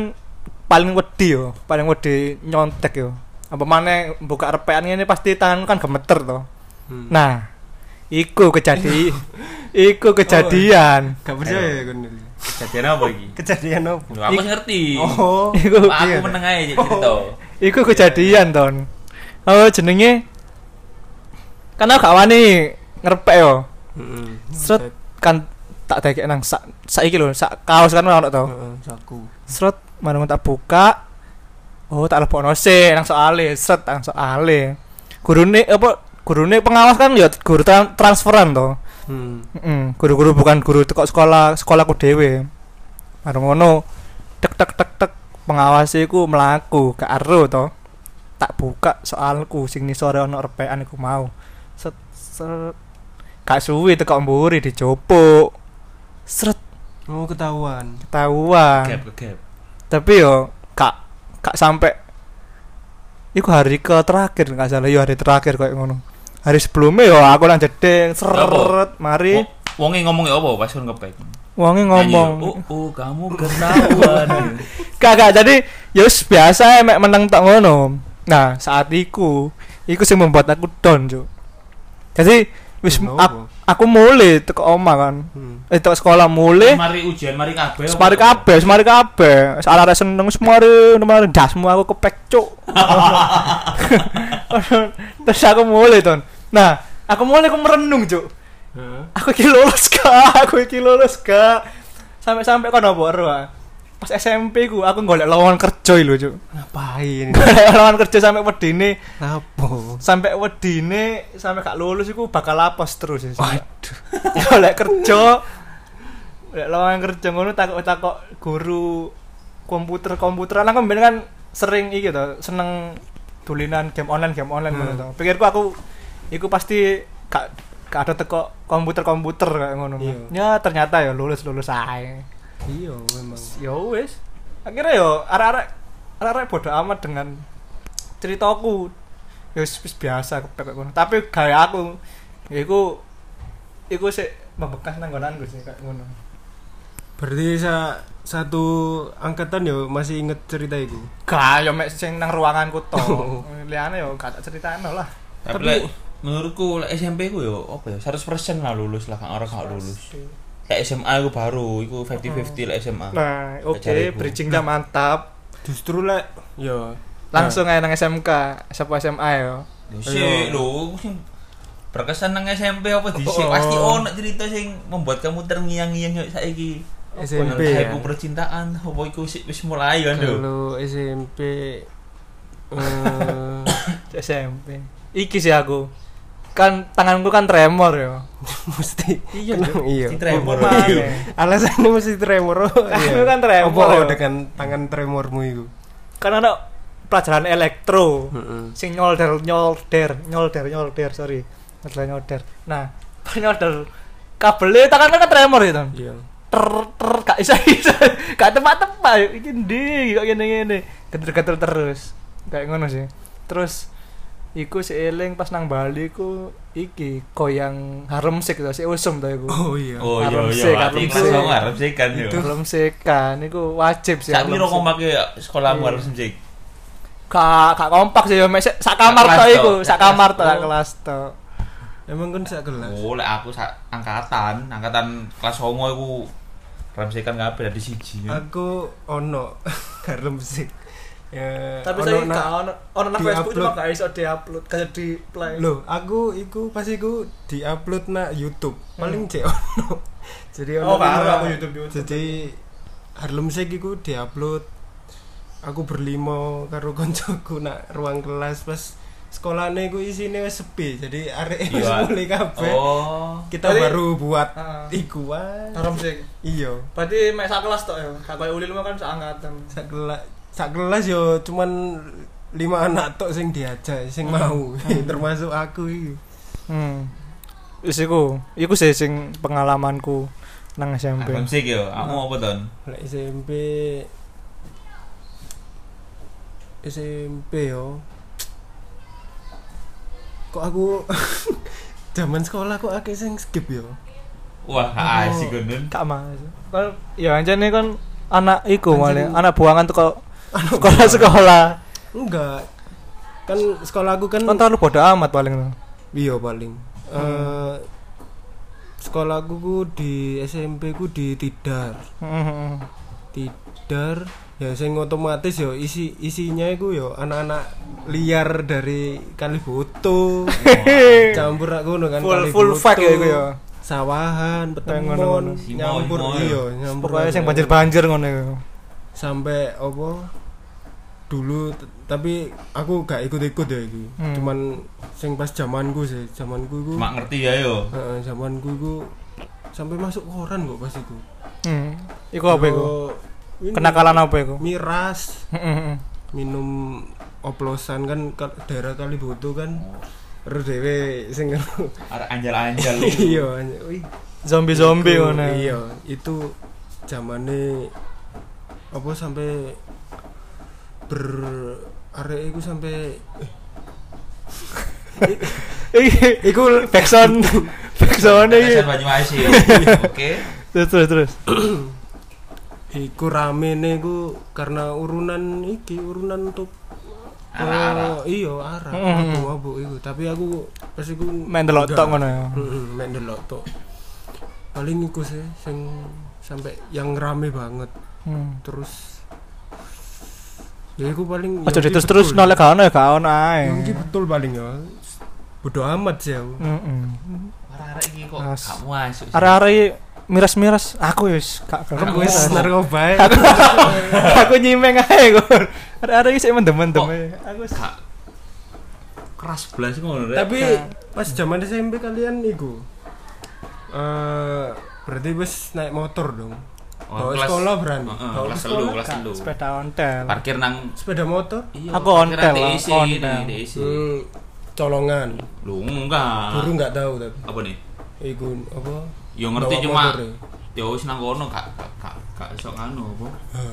S2: paling wedi yo. Paling wedi nyontek yo. Apa mana buka repean ini pasti tangan kan gemeter toh
S1: Hmm.
S2: nah iku kejadian *laughs* iku kejadian.
S1: Gak percaya ya kan
S3: kejadian apa iki?
S1: Kejadian apa?
S3: Aku ngerti.
S1: Oh.
S2: Iku
S3: Pak, aku
S1: iya.
S3: meneng aja cerita.
S2: Iku kejadian ton. Oh jenenge aku gak wani ngerepek yo.
S1: Heeh.
S2: Set. kan tak tekek nang sak saiki lho sak kaos kan ono to?
S1: Heeh, saku.
S2: Seret marung tak buka oh tak lebokno sih nang soale set nang soale gurune apa gurune pengawas kan ya guru tran- transferan to.
S1: Hmm.
S2: Heeh, guru-guru bukan guru teko sekolah sekolahku dhewe. Marung ngono tek tek tek tek pengawas iku mlaku gak ero to. Tak buka soalku sing sore ono repekan iku mau set. Gak suwi teko mburi dicopuk seret
S1: mau ketahuan.
S2: Ketahuan.
S3: Gap ke gap.
S2: Tapi yo kak kak sampai iku hari ke terakhir nggak salah yo hari terakhir kayak ngono. Hari sebelumnya yo aku nang jedeng seret mari.
S3: Wo- wonge ngomong ya apa? Pas kon ngepek
S2: wonge
S3: Nyanyi,
S2: ngomong.
S3: oh, oh kamu ketahuan. *laughs*
S2: Kagak jadi ya wis biasa mek meneng tok ngono. Nah saat iku iku sing membuat aku down cuk jadi wis
S1: Kenapa?
S2: aku, mulai teko oma kan
S1: hmm.
S2: eh teko sekolah mulai
S3: mari ujian mari kabeh
S2: Semari kabeh, semari kabeh. Salah arek seneng semari, semari dasmu aku kepek cuk. *laughs* Terus aku mulai ton. Nah, aku mulai aku merenung cuk.
S1: Heeh.
S2: Aku iki lulus gak? Aku iki lulus gak? Sampai-sampai ero ah. Pas SMP ku aku golek lowongan kerja lho cuk.
S1: ngapain? *laughs*
S2: Golek lowongan kerja sampai wedine,
S1: apa?
S2: Sampai wedine sampai gak lulus iku bakal lapos terus ya.
S1: waduh. *laughs*
S2: Golek kerja. Golek lowongan kerja ngono takok takok guru komputer komputeran aku mbiyen kan sering iki to seneng tulinan game online game online ngono
S1: Hmm.
S2: to. Pikirku aku iku pasti gak gak ada teko komputer komputer kayak ngono.
S1: Iya.
S2: ya ternyata ya lulus lulus ae
S1: iya memang.
S2: Ya wis. Akhirnya yo arek-arek arek-arek bodoh amat dengan ceritaku. Ya wis biasa kepek ngono. Tapi gaya aku ya iku iku sih membekas nang nggonanku sih kayak ngono.
S1: Berarti sa satu angkatan yo masih inget cerita itu
S2: gak yo mek sing nang ruanganku to *laughs*
S1: Oh.
S2: liyane yo gak tak critakno lah.
S3: Tapi
S1: Tapi-
S3: menurutku SMP ku yo apa ya 100% lah lulus lah kan orang gak lulus kayak SMA aku baru iku 50-50 lek SMA
S2: nah oke
S3: Cariku.
S2: bridgingnya mantap.
S1: Justru lek yo.
S2: Langsung aja nang SMK siapa SMA yo?
S3: Sih lho sing berkesan nang SMP apa dhisik
S1: Oh.
S3: pasti ono cerita sing membuat kamu terngiang-ngiang yuk saiki.
S1: SMP
S3: Yang
S1: ya.
S3: hype percintaan apa iku sik wis mulai kan lho.
S1: Kalau SMP eh *coughs*
S2: SMP iki sih aku kan tanganku kan tremor yo *laughs*
S1: mesti
S2: iya
S1: iya.
S3: Mesti tremor.
S2: Apa maneh?
S1: Iya. alasannya mesti tremor. Oh,
S2: Aku kan tremor,
S1: apa
S2: ya.
S1: dengan tangan tremormu itu?
S2: Kan ada pelajaran elektro.
S1: Heeh.
S2: sing nyolder nyolder nyolder nyolder sorry. Nyolder nyolder. Nah *laughs* nyolder. Kabelnya tangan kan tremor ya Ton?
S1: iya.
S2: Ter ter gak bisa *laughs* bisa. Gak tempat tempat iki ndi? Kok gini gini geter geter terus. Kayak ngono sih. Terus iku si eling pas nang Bali ku iki koyang harem sik to si usum to iku
S1: oh iya
S3: oh iya
S2: Harem
S3: iya
S2: sik, harem sik.
S3: harus sih kan yo
S2: harem sik kan iku wajib sih
S3: sak
S2: harem
S3: piro
S2: sik.
S3: kok make sekolahmu
S2: Iya.
S3: harus sik
S2: Kak, kak kompak sih ya, sik- sak kamar to
S3: kelas
S2: iku,
S3: to,
S2: sak kamar to, kelas to.
S1: emang kan sak kelas
S3: oh lek aku sak angkatan angkatan kelas 9 iku ramsekan kabeh dari siji kan.
S1: aku ono *laughs* harem sih ya
S2: Tapi saya
S1: na-
S2: gak ono ono nang Facebook cuma gak iso di-upload, gak di play.
S1: Loh, aku iku pas iku diupload na YouTube. Paling cek ono. *laughs* Jadi
S2: Oh,
S1: ono
S2: baru
S1: lima-
S2: aku YouTube- YouTube.
S1: Jadi Harlem Shake iku diupload aku berlima karo *laughs* koncoku nak ruang kelas pas sekolahnya ku isine wis sepi jadi arek wis
S3: Iya.
S1: mulai kabeh
S3: Oh.
S1: kita
S2: Jadi-
S1: baru buat
S2: Ah.
S1: iku wae
S2: Haram sih.
S1: iya
S2: Berarti mek sak kelas tok ya. Gak koyo ulil mah kan seangkatan.
S1: sak kelas sak kelas yo cuman lima anak tok sing diajak sing mau *laughs* termasuk aku iki
S2: Hmm. Wis iku, iku sih sing pengalamanku nang SMP.
S3: Abang sih yo, kamu apa ton?
S1: lek SMP SMP yo kok aku *laughs* zaman sekolah kok akeh sing skip yo
S3: Wah,
S1: Oh.
S3: asik gunun.
S2: Kak Mas. Kan ya ancene kan anak iku malah, anak buangan tuh sekolah-sekolah.
S1: enggak kan sekolah aku kan
S2: Kan terlalu bodoh amat paling
S1: iya paling Eh, sekolahku ku di SMP ku di Tidar
S2: Hmm.
S1: Tidar ya sing otomatis yo isi isinya iku yo anak-anak liar dari Kaliboto *laughs* campur aku ngono kan
S2: Full- full fact ya iku ya.
S1: sawahan petemon nyampur iya
S3: ya.
S1: nyampur
S2: Pokoknya sing
S1: aja.
S2: banjir-banjir ngono iku.
S1: Sampai apa dulu tapi aku gak ikut-ikut ya itu
S2: Hmm.
S1: cuman sing pas zamanku sih zamanku iku
S3: Mak ngerti ya yo.
S1: Heeh, zamanku iku sampai masuk koran kok pas iku
S2: Hmm. Iku apa iku? Kenakalan apa iku?
S1: miras
S2: Heeh.
S1: minum oplosan kan ka- daerah Kaliboto kan terus dhewe sing *laughs*
S3: anjal-anjal.
S1: iya wih
S2: Zombie-zombie ngono.
S1: iya itu zamane apa sampai ber arek iku sampai
S2: Iki
S1: iku
S2: backsound backsound iki.
S3: Banyumas. *laughs* Oke.
S2: Terus terus terus.
S1: iku rame iku karena urunan iki urunan untuk
S3: Arak-arak.
S1: eh, iya arah
S2: Mm.
S1: mabuk-mabuk iku tapi aku pas iku
S2: Main delok
S1: enggak.
S2: tok ngono ya.
S1: Heeh, main delok tok paling iku sih sing sampai yang rame banget
S2: Hmm.
S1: terus ya iku paling
S2: Aja
S1: ya, iki
S2: terus terus nolak gak ono ya gak ono ae.
S1: Ya, iki betul paling ya bodoh amat sih aku
S2: Heeh.
S3: Arek-arek iki kok
S2: As.
S3: gak masuk. sih.
S2: Arek-arek iki miras-miras aku wis gak gelem
S3: Aku
S1: narkoba. *laughs*
S2: Aku aku nyimeng ae kok. Arek-arek iki sik mendem-mendem
S3: Kok?
S2: ae. Aku
S3: keras belas ngono rek.
S1: tapi pas zaman SMP kalian iku eh berarti wis naik motor dong
S3: Oh, kelas-
S1: sekolah berani
S3: Heeh,
S1: Bawa
S3: kelas telu, kelas telu.
S2: sepeda ontel.
S3: Parkir nang
S1: sepeda motor
S3: Iya,
S2: Aku ontel,
S3: DIC
S2: ontel.
S3: DIC.
S1: hmm, colongan
S3: Lu enggak.
S1: guru nggak tahu tapi
S3: Apa nih?
S1: iku apa
S3: Yo ngerti
S1: Bawa
S3: cuma
S1: motor ya.
S3: yo wis nang kono gak gak gak iso nganu apa.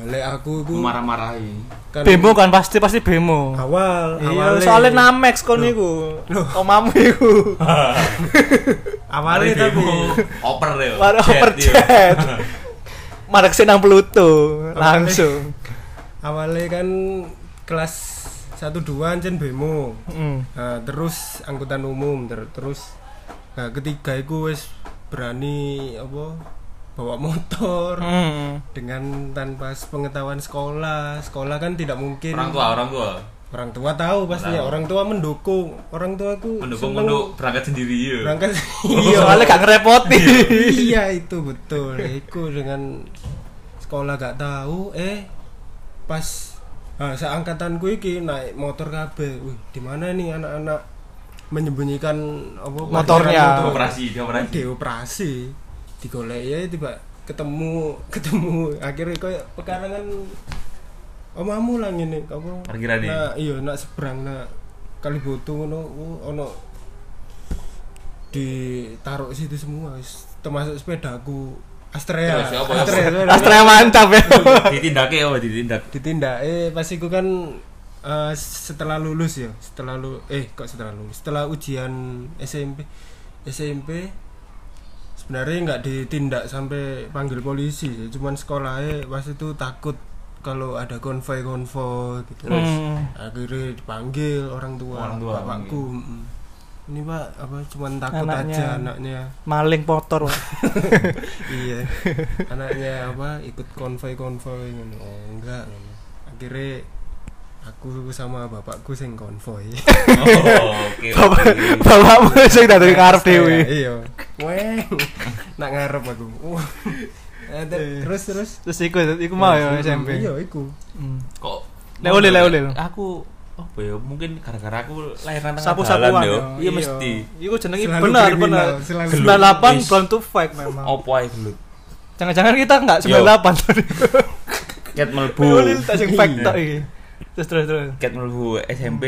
S1: Lek aku iku
S3: Marah-marahi.
S1: kan
S2: Bemo kan pasti pasti bemo.
S1: awal
S2: Iya,
S1: awalnya
S2: soalnya Namex kon niku. Omamu iku. *laughs*
S1: awalnya tapi
S3: oper yo. Jet,
S2: oper
S3: yo.
S2: jet. *laughs* Marek sih nang Pluto langsung.
S1: awalnya kan kelas satu dua ancen bemo
S2: Hmm.
S1: Nah, terus angkutan umum ter- terus nah ketiga itu wis berani apa bawa motor
S2: Hmm.
S1: dengan tanpa pengetahuan sekolah sekolah kan tidak mungkin
S3: Orang tua, orang tua.
S1: Orang tua tahu pastinya
S3: Tahu.
S1: orang tua mendukung orang tua aku
S3: Mendukung
S1: seneng
S3: untuk berangkat sendiri ya.
S1: berangkat *laughs*
S2: Iya, soalnya gak ngerepoti.
S1: iya itu betul itu dengan sekolah gak tahu eh pas nah, seangkatanku iki naik motor kabeh wih di mana nih anak-anak menyembunyikan apa
S2: Motornya.
S1: motor.
S3: Operasi, dioperasi.
S1: dioperasi digolek ya tiba ketemu ketemu akhirnya kayak pekarangan omamu lah ngene apa
S3: Parkiran nih.
S1: nah iya nak seberang nak Kaliboto ngono oh, ono ditaruh situ semua wis. termasuk sepedaku Astrea
S3: apa?
S1: Astrea,
S2: Astrea mantap ya.
S3: Ditindake apa ditindak?
S1: ditindak eh pas iku kan eh, setelah lulus ya setelah lu eh kok setelah lulus setelah ujian SMP SMP sebenarnya nggak ditindak sampai panggil polisi cuman sekolahnya pas itu takut kalau ada konvoy konvoy gitu
S2: Hmm.
S1: akhirnya dipanggil orang tua
S3: Orang tua
S1: bapakku mm. ini pak apa cuman takut
S2: Anaknya.
S1: aja anaknya
S2: Maling motor. *laughs*
S1: Iya anaknya apa ikut konvoy konvoy ngono oh enggak akhirnya aku sama bapakku sing konvoy
S3: Oh, oke.
S2: Bapak
S3: oke.
S2: bapakmu sing dari ngarep dewi.
S1: iya weng nak ngarep aku ter- terus terus
S2: Terus iku iku mau ya SMP.
S1: iya iku
S2: Hmm.
S3: Kok
S2: Leolil, leolil.
S3: Aku apa ya mungkin gara-gara aku lahir nang tengah
S2: Sapu-sapuan
S3: dalan yo.
S2: yo.
S3: Iya mesti.
S2: Iku jenenge benar benar.
S1: selalu.
S2: 98
S3: Wis.
S2: born to fight memang.
S3: Opo ae gelut.
S2: Jangan-jangan kita enggak
S3: Yo.
S2: 98 tadi.
S3: Ket melbu.
S2: Tak sing fact
S3: Iya.
S2: tok iki. Terus terus terus.
S3: Ket melbu SMP.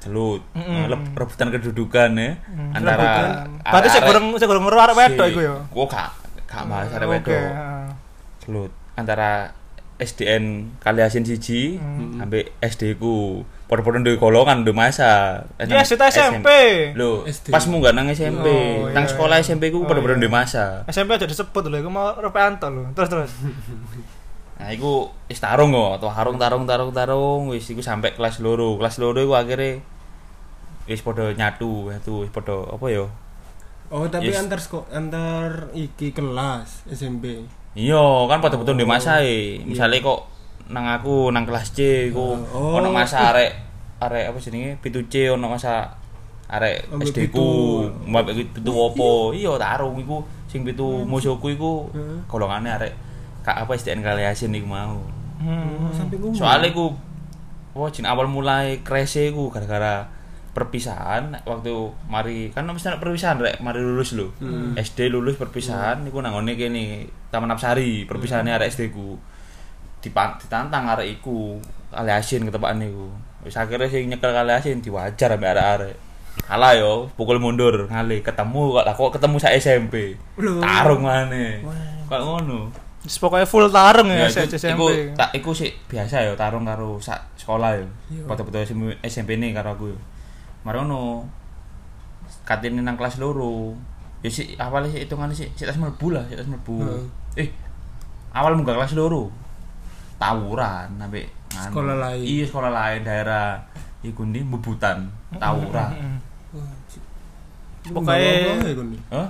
S3: Gelut. Rebutan kedudukan ya
S2: Hmm,
S3: antara.
S2: Berarti saya gorong saya gorong ngeru arek wedok iku yo.
S3: Kok gak gak bahas arek
S2: Oke,
S3: wedok.
S2: heeh.
S3: Gelut antara SDN Kaliasin siji
S2: Hmm.
S3: sampai SD ku padha-padha duwe golongan duwe masa.
S2: Iya, kita SMP.
S3: Lho,
S1: SD.
S3: pas munggah nang SMP,
S2: Oh,
S3: nang
S2: iya,
S3: sekolah
S2: iya.
S3: SMP ku
S2: Oh,
S3: padha-padha
S2: iya.
S3: duwe masa.
S2: SMP aja disebut lho, iku mau repeanto lho. Terus terus. *laughs*
S3: Nah, iku wis tarung kok, tarung tarung tarung tarung wis iku sampai kelas loro. Kelas loro iku akhirnya wis padha nyatu, itu wis padha apa ya?
S1: Oh, tapi
S3: Yes.
S1: antar sko antar iki kelas SMP.
S3: Iya, kan padha-padha duwe
S1: Oh,
S3: masae. Misale kok nang aku nang kelas C iku
S1: Oh.
S3: ono masa arek arek apa jenenge 7C ono masa arek SD ku, mbak pitu opo? Iya, tarung iku sing pitu musuhku iku golongane arek kak apa SDN Kaliasin iku mau.
S1: Ngomong.
S3: Soalnya ku oh jin awal mulai krese ku gara-gara perpisahan waktu mari kan mesti perpisahan rek mari lulus lho.
S1: Hmm.
S3: SD lulus perpisahan niku nang ngene kene Taman Apsari perpisahane arek SD ku. Ditantang arek iku kali asin ketepaan niku. Wis akhirnya sing nyekel kali asin diwajar ambek arek-arek. Kalah yo, pukul mundur ngali ketemu kok lah kok ketemu sak SMP. Tarung maneh. Kok ngono.
S2: Wis pokoknya full tarung ya,
S3: Ya, iku,
S2: SMP.
S3: iku, tak, iku sih biasa ya tarung karo sak sekolah ya.
S1: Iya.
S3: Foto-foto SMP, ini karo aku. ya. Mari ngono. Katene nang kelas loro. Ya sih awalnya sih hitungannya sih sih tas mlebu lah, sih tas mlebu.
S1: Heeh.
S3: Eh, awal munggah kelas loro. Tawuran sampai nganu.
S1: Sekolah lain.
S3: Iya, sekolah lain daerah iku ndi bebutan, tawuran.
S1: Pokoknya
S3: Hah?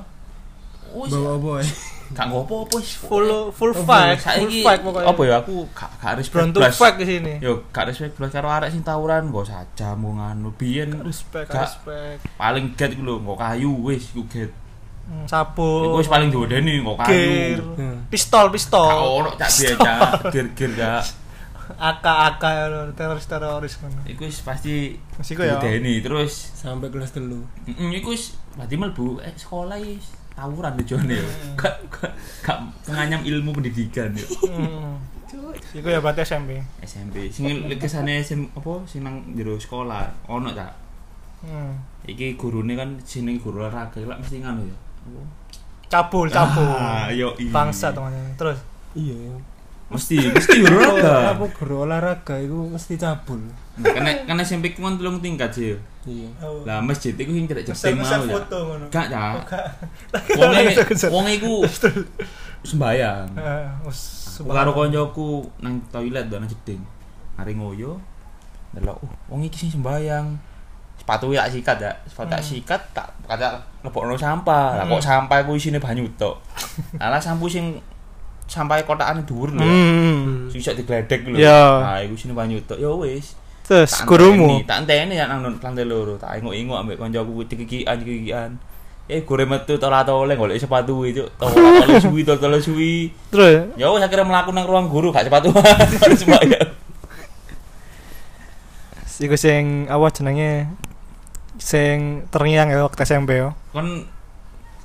S1: Bawa apa ya? *laughs*
S3: gak ngopo apa wis.
S2: Full full
S1: Oh,
S2: fight, full fight pokoknya.
S3: apa ya aku gak gak respect blas.
S2: fight di sini.
S3: Yo, gak respect belas karo arek sing tawuran, nggo sajam nggo nganu. Biyen
S2: Respect,
S3: gak
S2: respect.
S3: paling get iku lho, nggo kayu wis iku get.
S2: Hmm, Sapu.
S3: Iku wis paling diwedeni nggo kayu.
S1: Hmm.
S2: Pistol,
S3: Gak
S2: pistol.
S3: ono cak biasa, gir-gir gak.
S2: AK-AK teroris-teroris ngono.
S3: Iku wis pasti
S2: Wis iku ya.
S3: diwedeni terus
S1: Sampai kelas telu.
S3: heeh iku wis berarti mlebu eh sekolah wis tawuran tujuane yo. Gak gak gak penganyam ilmu pendidikan yo.
S2: Hmm. Iku ya berarti SMP.
S3: SMP sing kesane SM apa sing nang jero sekolah ono cak.
S2: Hmm.
S3: Iki gurune kan jeneng guru olahraga lak mesti ngono ya.
S2: Cabul, cabul.
S3: Ah, yo iya.
S2: Bangsa temannya. Terus
S1: Iya.
S3: Mesti, mesti olahraga.
S1: Apa guru olahraga itu mesti cabul.
S3: Nah, Karena karena SMP ku kan telung tingkat sih.
S1: Iya.
S3: Lah masjid iku sing tidak jeting mau ya. Gak ya.
S2: Wong
S3: Wonge *laughs* wonge iku sembayang. Aku karo koncoku nang toilet do nang jeding. Mari ngoyo. Delok, uh, wong iki sing sembayang. Sepatu tak sikat ya, sepatu tak
S2: Hmm.
S3: sikat tak kata lebokno sampah. Lah kok sampah ku isine banyu tok. Lah sampu sing sampah kotakane dhuwur lho. ya.
S2: Hmm.
S3: Sing iso digledek lho.
S2: Ya.
S3: Nah, iku isine banyu tok. Ya wis.
S2: Terus gurumu.
S3: Tak enteni ya nang lantai loro. Tak engok-engok ambek koncoku dikikian dikikian. Eh gore metu tola tole golek sepatu itu. Tole suwi tola tole suwi.
S2: Terus
S3: Ya wis akhirnya mlaku nang ruang guru gak sepatu. *laughs* Sembayang.
S2: iku sing apa jenenge sing terngiang ya waktu SMP yo.
S3: Kon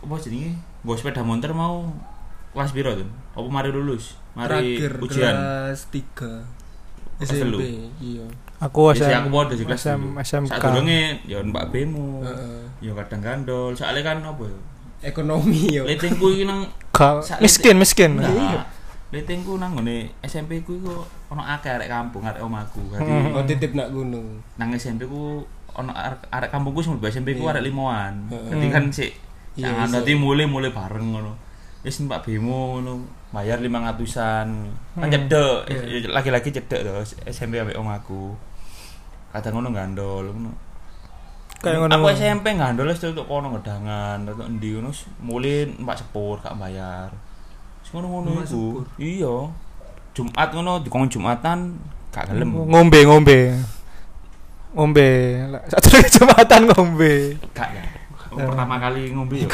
S3: apa jenenge? Nggo sepeda motor mau kelas piro tuh? Apa mari lulus? Mari
S1: Terakhir
S3: ujian.
S1: kelas 3
S3: Kelas telu.
S1: SMP. Iya.
S2: Aku
S3: Biasa
S2: SM,
S3: aku podo di kelas
S2: SM. SMK.
S3: Sadurunge ya Mbak Bemo.
S1: Heeh.
S3: Ya kadang gandol. Soalnya kan apa ya?
S1: Ekonomi yo.
S3: Letengku iki nang
S2: miskin, miskin.
S3: Nah, letengku nang ngene SMP ku iku ono akeh arek kampung arek omahku. Dadi
S2: Hmm.
S1: Oh titip nak gunung.
S3: nang SMP ku ono arek, kampungku sing SMP ku
S1: Iya.
S3: arek limoan. Dadi kan sik
S1: Iya,
S3: jangan
S1: iso.
S3: dadi mulai-mulai bareng ngono. Wis Mbak Bemo ngono, bayar 500-an. Kan
S2: Hmm.
S3: cedek,
S1: Iya.
S3: lagi-lagi cedek to SMP ambek omahku. Kadang ngono gandol ngono.
S2: Kayak ngono.
S3: Aku SMP gandol wis untuk kono ngedangan, untuk endi ngono wis mulai Mbak Sepur gak bayar. Wis ngono-ngono iku. Iya. Jumat ngono dikon Jumatan gak gelem.
S2: Ngombe, ngombe. Ngombe. *laughs* Satu kecamatan ngombe.
S3: Gak ya. Pertama kali ngombe ya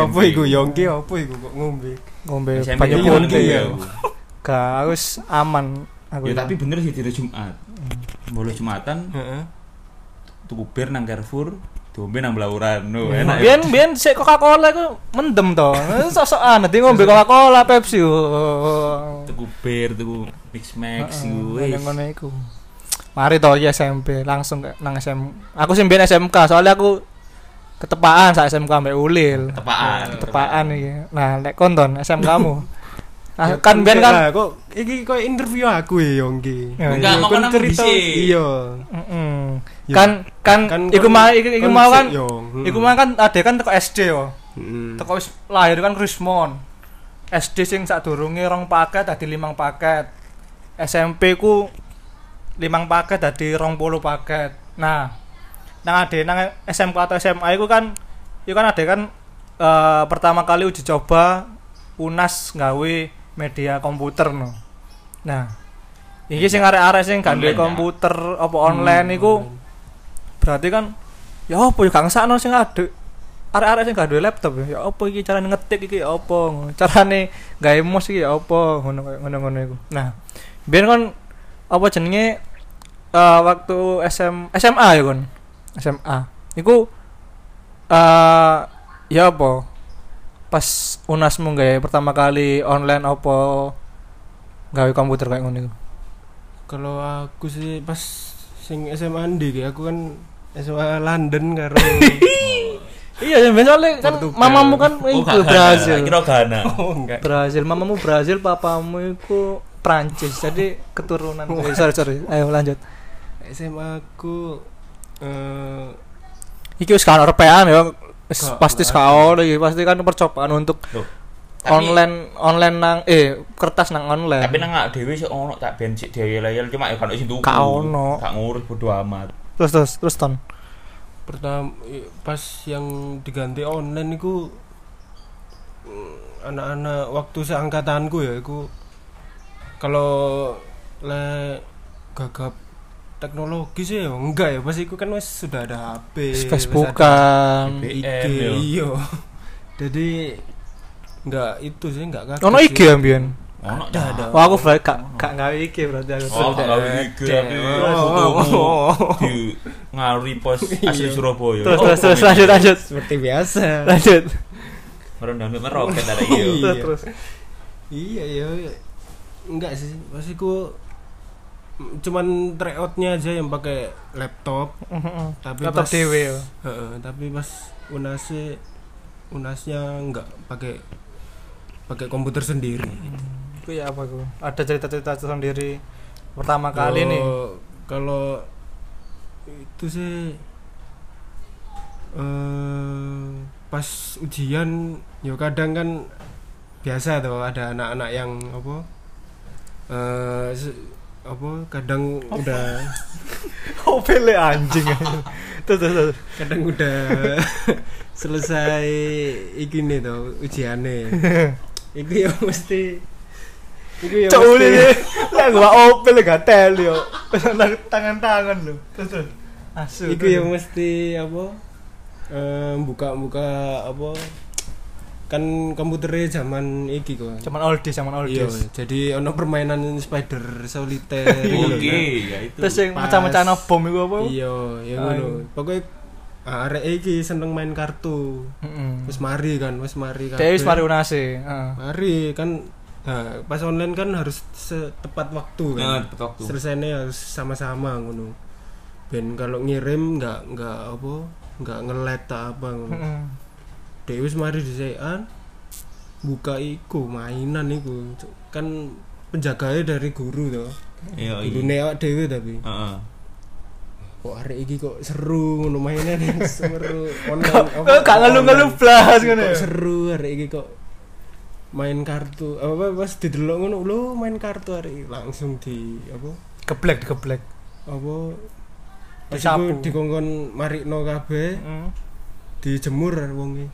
S1: apa iku yongki apa iku kok ngombe.
S2: Ngombe banyak putih
S3: iya.
S2: ya. Gak harus aman. aku.
S3: Ya tapi bener sih dino Jumat. Bolos Jumatan
S1: Heeh.
S3: tuku bir nang Carrefour, diombe nang Blauran. No, enak. ya.
S2: Biyen biyen sik Coca-Cola iku mendem to. Sok-sokan nanti ngombe Coca-Cola, Pepsi. Oh.
S3: Tuku bir, tuku Mix Max iku. wis.
S2: Ngono iku. Mari to ya SMP langsung ke- nang SM. Aku sih SMK soalnya aku ketepaan sak SMK mbek Ulil.
S3: Tepaan.
S2: Ketepaan iki. Nah, nek konton SMK kamu. Nah, *laughs*
S1: Ya,
S2: kan biyen kan
S1: kok iki kok interview aku ya Yongki.
S2: Ya,
S3: Enggak, mau kan aku bisa.
S1: Iya. Ya.
S2: kan kan
S1: Kan
S2: iku mau iku, mau kan.
S1: Mm.
S2: iku mau kan ada kan teko SD yo. Teko wis lahir kan Krismon. SD sing sadurunge rong paket dadi limang paket. SMP ku limang paket dadi rong puluh paket. Nah, nang ade nang SMK atau SMA iku kan iku kan ada kan eh, pertama kali uji coba UNAS gawe media komputer no. Nah, iki sing arek-arek sing gak
S3: ya?
S2: komputer apa online iku berarti kan ya apa ya gak ngesakno sing ade arek-arek sing gak duwe laptop ya apa iki carane ngetik iki ya apa? Carane gawe mouse iki ya apa? Ngono ngono-ngono iku. Nah biyen kon apa jenenge eh, waktu SM SMA ya kon SMA iku eh ya apa pas unasmu gawe pertama kali online apa gawe komputer kayak ngono iku
S1: Kalau aku sih pas sing SMA ndi aku kan SMA London karo *laughs*
S2: iya ya soalnya kan
S1: Portugal.
S2: mamamu kan
S3: Oh,
S2: iku
S3: gak
S2: Brazil
S3: Kira Ghana. *laughs*
S1: Oh enggak.
S2: Brazil, mamamu Brazil, papamu itu Prancis. Jadi keturunan. *laughs* Sorry sorry. Ayo lanjut.
S1: SMA aku eh
S2: Iki wis kan RPA ya. Pasti sekau lagi pasti kan percobaan untuk
S3: Loh. Tapi-
S2: online online nang eh kertas nang online.
S3: Tapi nang dhewe sik ono tak ben sik dhewe-dhewe cuma ya kan sing tuku.
S2: Gak ono.
S3: Gak ngurus bodo amat.
S2: terus terus terus ton.
S1: pertama pas yang diganti online itu anak-anak waktu seangkatanku ya iku kalau le gagap teknologi sih ya enggak ya pas iku kan wis sudah ada HP
S2: Facebookan.
S1: IG
S3: BBM, yo.
S1: iya *laughs* jadi enggak itu sih enggak kaget
S2: Ono. IG ambian.
S3: Ono
S1: Ada, ada.
S2: Wah aku gak gak gawe IG berarti aku.
S3: Oh,
S1: Sudah
S3: gak gawe IG
S1: Oh, oh, oh.
S3: di ngari pos asli
S1: Iya.
S3: Surabaya.
S2: Terus
S3: Oh,
S2: terus terus lanjut lanjut.
S1: seperti biasa
S2: Lanjut.
S3: Merendah meroket ada
S1: Iya.
S3: iyo.
S2: Terus terus.
S1: iya ya enggak sih pas iku cuman tryoutnya aja yang pakai laptop tapi
S2: Laptop
S1: pas
S2: ya.
S1: Heeh, tapi pas unasnya unasnya enggak pakai pakai komputer sendiri
S2: Itu ya apa itu? Ada cerita-cerita sendiri pertama kali nih.
S1: Kalau- itu sih eh pas ujian ya kadang kan biasa tuh ada anak-anak yang apa eh se- apa kadang udah *laughs*
S2: Oh, pele anjing. terus terus. terus.
S1: kadang udah *laughs* selesai iki nih tuh ujiannya *laughs* itu ya mesti itu ya
S2: Cok
S1: mesti
S2: lah gua opel gak tel yo. Tangan-tangan lho. Terus terus. Asu.
S1: Iku yang mesti apa? eh, buka-buka apa? Kan komputernya zaman iki kok.
S2: cuman oldies cuman
S1: Iya,
S2: oldies.
S1: jadi ono permainan spider solitaire. *laughs*
S3: Oke,
S1: gitu.
S3: ya itu.
S2: Terus yang macam-macam bom iku apa?
S1: Iya, ya
S2: Ah,
S1: ngono.
S2: iya.
S1: Pokoknya ah, arek iki seneng main kartu.
S2: Heeh.
S1: Wis mari kan, wis mari kan.
S2: Wis mari unase. Heeh.
S1: Mari kan nah, pas online kan harus setepat waktu kan.
S3: Nah, tepat waktu.
S1: Selesainya harus sama-sama ngono. Ben kalau ngirim nggak nggak apa nggak ngelet apa ngono.
S2: Heeh.
S1: Dewi wis mari dhisekan buka iku mainan iku kan penjaganya dari guru tuh
S3: Iya,
S1: guru
S3: iya.
S1: awak dewe tapi
S3: Heeh.
S1: kok hari iki kok seru ngono mainan *laughs* seru online
S2: Kok gak ngeluh-ngeluh blas ngono
S1: kok seru hari iki kok main kartu apa apa, pas didelok ngono lho main kartu hari langsung di apa
S2: Geblek geblek.
S1: apa
S2: Disapu.
S1: dikongkon marikno kabeh
S2: Heeh.
S1: dijemur wonge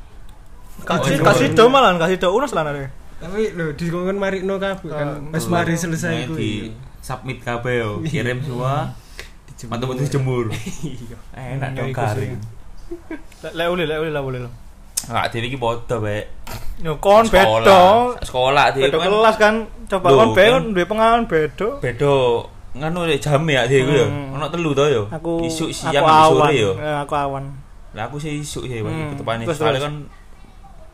S2: Kasih
S3: Oh,
S2: kasih
S3: iya.
S2: do malah kasih do unas lah nare.
S1: tapi lho dikongkon marikno kabeh kan
S3: Oh,
S1: mari
S3: nah,
S1: selesai iku
S3: di submit kabeh yo.
S1: Iya.
S3: Kirim semua. Mantap untuk dijemur. *laughs*
S1: Iya.
S3: Enak
S2: Hmm,
S3: dong garing.
S2: sih. Lek uli lek uli lah boleh lo.
S3: Enggak dhewe iki padha, Bek.
S2: Yo kon
S3: Sekolah.
S2: beda.
S3: Sekolah dhewe
S2: Beda
S3: kan
S2: kelas kan. Coba kon beda
S3: kan-
S2: duwe pengalaman beda.
S3: beda nganu lek jam ya dhewe yo.
S2: Hmm.
S3: Ono telu to yo. Isuk
S2: aku
S3: siang sore yo.
S2: Eh, aku awan.
S3: Lah aku sih isuk sih, Pak.
S2: Hmm.
S3: Ketepane
S2: Terus,
S3: soalnya kan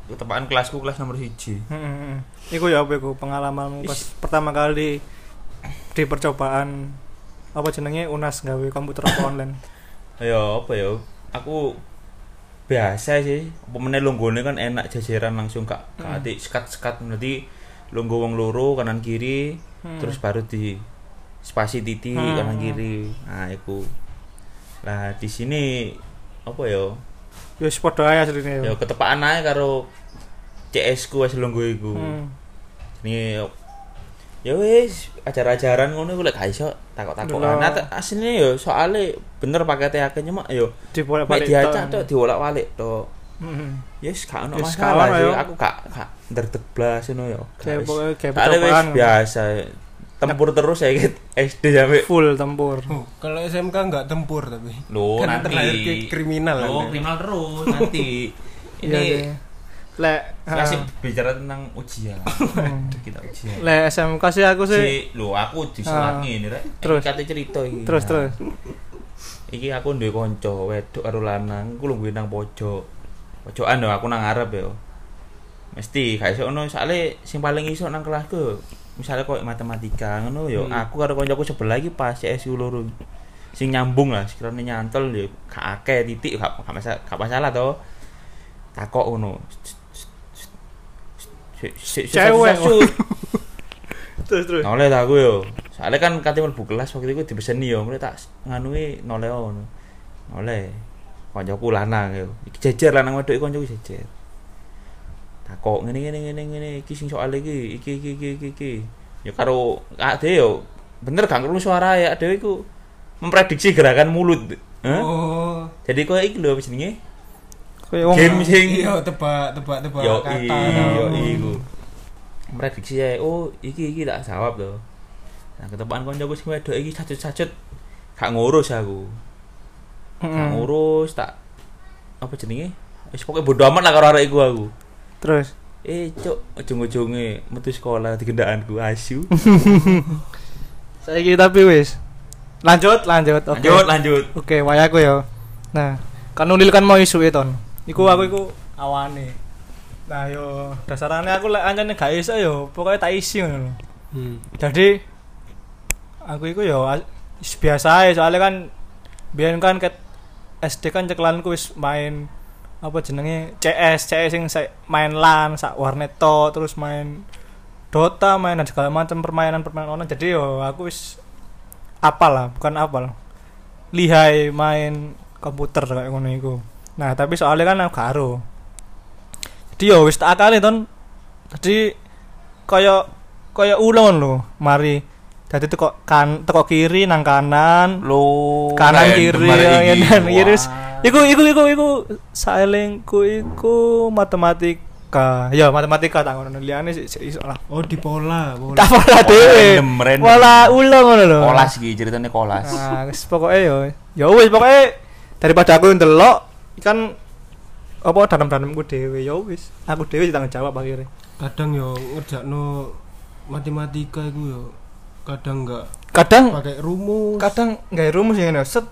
S3: ketepaan kelasku kelas nomor 1.
S2: Heeh, heeh. Iku ya apa iku pengalamanmu pas pertama kali di percobaan apa jenenge UNAS gawe komputer apa online.
S3: Ya apa ya? Aku biasa sih. Meneh longgone kan enak jajaran langsung kak
S2: Hmm.
S3: kate sekat-sekat nanti longgo wong loro kanan kiri
S2: Hmm.
S3: terus baru di spasi titik
S2: Hmm.
S3: kanan kiri. Nah, iku. Lah di sini apa ya?
S2: Ya wis padha ae asline
S3: Ya
S2: ya.
S3: ketepaan ae karo CS ku wis longgo iku.
S2: Hmm.
S3: Ini ya wis ajar-ajaran ngono iku lek gak iso takok-takokan. Nah, asline yo soalnya bener pakete akeh cuma yo mek
S2: Dibolak-balik.
S3: diacak
S2: tok.
S3: diwolak-walik tok.
S2: Heeh.
S3: Yes, gak ono masalah sih.
S2: yo.
S3: Aku gak gak nderdeg blas ngono yo.
S2: Kayak
S3: biasa. Tempur terus ya gitu. SD sampai
S2: full tempur.
S1: Oh, kalau SMK nggak tempur tapi
S3: Loh,
S1: Kan
S3: nanti
S1: terlahir ke- kriminal
S3: Loh,
S1: Anda.
S3: kriminal terus nanti. *laughs*
S2: Iya,
S3: Ini
S2: iya. Lek
S3: kasih
S2: ah,
S3: bicara tentang ujian.
S2: Hmm.
S3: Kita ujian.
S2: lek SMK sih aku sih
S3: Si, lho aku diselat
S2: Ah.
S3: ngene rek.
S2: Terus.
S3: Kate cerita iki.
S2: terus
S3: Nah,
S2: terus.
S3: Iki aku duwe kanca wedok karo lanang, ku lungguh nang pojok. Pojokan lho aku nang ngarep yo. Mesti gak iso ono soalnya sing paling iso nang kelasku misalnya kok matematika ngono yo
S1: Hmm.
S3: aku karo kancaku sebelah iki pas CSU loro. Sing nyambung lah, sekiranya nyantol yo gak akeh titik gak gak masalah, gak masalah to. Takok ngono.
S2: Cewek. Terus terus.
S3: Noleh aku yo. Soale kan kate mlebu kelas waktu itu dipeseni yo, mulai tak nganui noleh ngono. Noleh. Kancaku lanang yo. Iki jejer lanang wedok iki kancaku jejer. Takok ngene ngene ngene ngene iki sing soal iki, iki iki iki iki. iki. Ya karo ade yo. Bener gak ngerti suara ya dhewe iku memprediksi gerakan mulut. Hah?
S1: oh
S3: Jadi kok iki lho jenenge?
S2: Kayak wong
S3: Game sing
S1: iya tebak tebak tebak
S3: yo
S1: kata
S3: yo
S2: Hmm.
S3: iku prediksi ya oh iki iki tak jawab to nah ketepaan kancaku sing wedok iki sacut-sacut gak ngurus aku gak
S2: Heeh.
S3: ngurus tak apa jenenge wis pokoke bodo amat lah karo arek iku aku
S2: Terus
S3: eh cuk ujung-ujunge metu sekolah digendakanku asu *laughs*
S2: saiki tapi wis. Lanjut, lanjut. Oke.
S3: lanjut lanjut
S2: Oke, wayaku ya. Nah, kan nulil kan mau isu itu. Iku aku iku awane. Nah, yo dasarannya aku lek ancane gak iso yo, pokoknya tak isi ngono.
S1: hmm.
S2: Jadi aku iku yo biasa ae soalnya kan biyen kan ket SD kan ceklanku wis main apa jenenge CS, CS sing main LAN, sak warnet terus main Dota, main segala macam permainan-permainan online. Jadi yo aku wis apal lah, bukan apal. Lihai main komputer kayak ngono iku. Nah, tapi soalnya kan aku karo. Jadi yo wis tak akali ton. Jadi kaya kaya ulon lho, mari. Dadi teko kan teko kiri nang kanan,
S3: lo
S2: kanan kiri ya dan kiri. Iku iku iku iku. Saelengku iku matematika. Ya matematika tak ngono. Liyane sik lah.
S1: Oh di pola pola.
S2: Tak pola dhewe pola ulo ngono lho.
S3: Kolas iki ceritane kolas.
S2: Nah wis pokoke yo. Ya wis pokoke daripada aku ndelok kan apa danem-danemku dhewe. Ya wis aku dhewe tanggung jawab akhirnya.
S1: Kadang yo ngerjakno matematika iku yo kadang nggak
S2: kadang
S1: pakai rumus.
S2: kadang nggak rumus yang ngene set.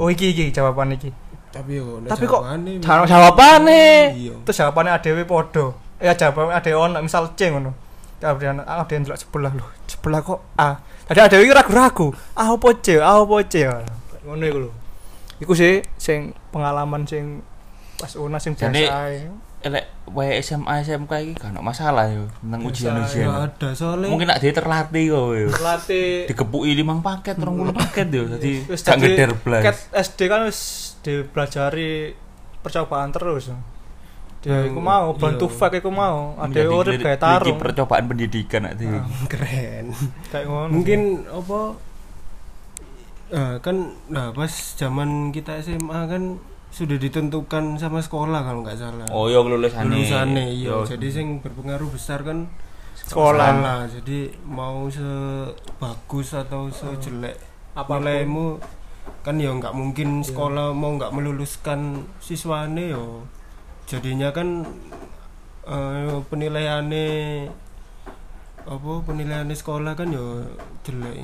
S2: Oh iki iki jawaban iki.
S1: Tapi yo
S2: tapi kok cara jawabane?
S1: Iya.
S2: Terus jawabannya adewe podo. Ya jawabannya adewe ono misal C ngono. Kemudian ada yang delok sebelah. Lho sebelah kok A? Tadi adewe iki ragu-ragu. Ah apa C? Ah apa C? Ngono iku lho. Iku sih sing pengalaman sing pas unas sing biasa
S3: elek wae SMA SMK iki gak ono masalah yo tentang
S1: Nggak
S3: ujian-ujian.
S1: ada. Soalnya
S3: mungkin nak dia terlatih kok yo.
S2: Latih
S3: dikepuki limang paket rong puluh paket yo. Dadi gak ngeder blas.
S2: ket SD kan wis dipelajari percobaan terus. Dia
S1: Hmm,
S2: iku mau
S1: iya.
S2: bantu fake iku mau. Ada urip kayak tarung.
S3: percobaan pendidikan nak dhewe
S2: Ah. *laughs*
S1: keren.
S2: kayak ngono.
S1: Mungkin apa eh, kan nah pas zaman kita SMA kan sudah ditentukan sama sekolah kalau nggak salah.
S3: Oh yo lulusannya
S1: lulusannya iya. Jadi sing berpengaruh besar kan
S2: Sekolah.
S1: jadi mau sebagus atau sejelek
S2: Apa pun.
S1: nilaimu kan ya nggak mungkin sekolah mau nggak meluluskan siswane yo jadinya kan eh penilaiannya apa penilaiannya sekolah kan yo jelek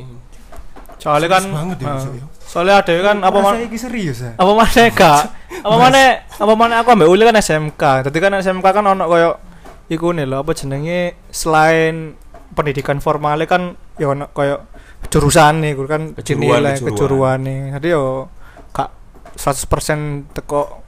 S2: soalnya kan
S1: banget ya,
S2: eh,
S1: ya.
S2: soalnya ada kan apa man,
S1: Masa iki serius ya
S2: apa mana gak *laughs* apa mana apa mana aku ambil uli kan SMK jadi kan SMK kan ono koyo iku nih loh apa jenenge selain pendidikan formalnya kan ya ono koyo jurusan nih kan
S3: Kejuruan, kejuruan.
S2: nih jadi yo kak 100% teko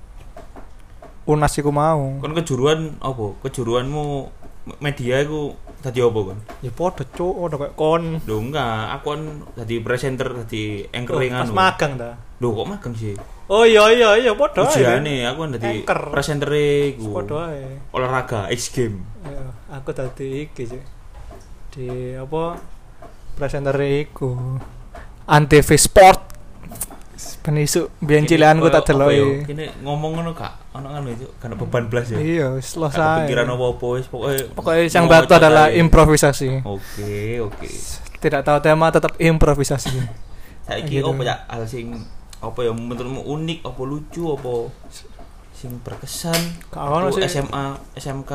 S2: unas iku mau
S3: Kon kejuruan apa? Kejuruanmu media iku tadi apa kon?
S2: ya podo cuk ono kayak kon
S3: Lho enggak, aku kan tadi presenter, tadi anchoring
S2: pas
S3: anu.
S2: magang dah
S3: Lho kok magang sih?
S2: oh iya iya iya podo ae.
S3: Ujiane aku kan tadi presenter iku.
S2: podo ae.
S3: Olahraga X game.
S2: Ya, aku tadi iki sih. Di apa presenter iku Antv Sport. Ben isu biyen cilekanku tak deloki.
S3: Kene ngomong ngono kak, ono kan itu kan beban blas ya.
S2: Iya, wis lo
S3: Gak
S2: saya.
S3: kepikiran apa-apa wis pokoke.
S2: Pokoknya yang batu adalah improvisasi.
S3: Oke, oke.
S2: Tidak tahu tema tetap improvisasi.
S3: Saiki
S2: Gitu.
S3: apa ya hal sing apa ya menurutmu unik apa lucu apa sing berkesan
S2: Kalau
S3: SMA SMK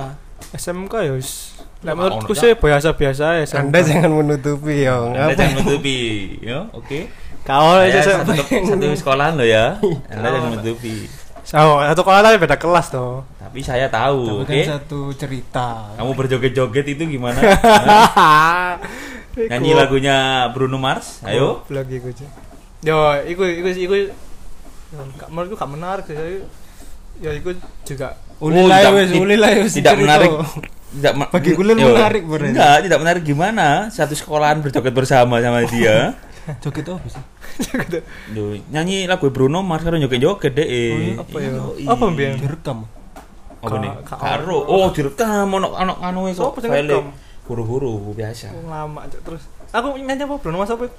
S2: SMK ya wis. Lah menurutku sih biasa-biasa ya
S1: anda jangan menutupi ya
S3: Anda jangan menutupi ya oke.
S2: Kau
S3: Saya
S2: aja
S3: satu, satu sekolahan lo ya. Anda jangan menutupi.
S2: Oh, satu kelas tapi beda kelas toh.
S3: tapi saya tahu
S1: tapi
S3: oke?
S1: kan satu cerita.
S3: Kamu berjoget-joget itu gimana? *laughs* Nyanyi lagunya Bruno Mars ayo.
S2: Iku, Cuk. Yo, iku iku iku menurutku gak menarik sih. Ya iku juga
S3: Oh,
S1: lah
S3: tidak-
S1: wis uli lah wis
S3: tidak menarik tidak ma-
S1: Bagi kuliah
S3: Yo,
S1: menarik, Bro.
S3: enggak tidak menarik gimana satu sekolahan berjoget bersama sama dia *laughs*
S1: joget apa sih
S3: Duh, nyanyi lagu Bruno Mars karo joget-joget deh
S1: iya?
S2: apa ya?
S3: Iya,
S2: Apa, Mbian?
S1: direkam
S3: apa nih
S2: Ka- ka-
S3: karo oh direkam ono ono anu file
S2: rekam?
S3: buru-buru biasa
S2: lama terus. Aku nyanyi apa Bruno Mas apa?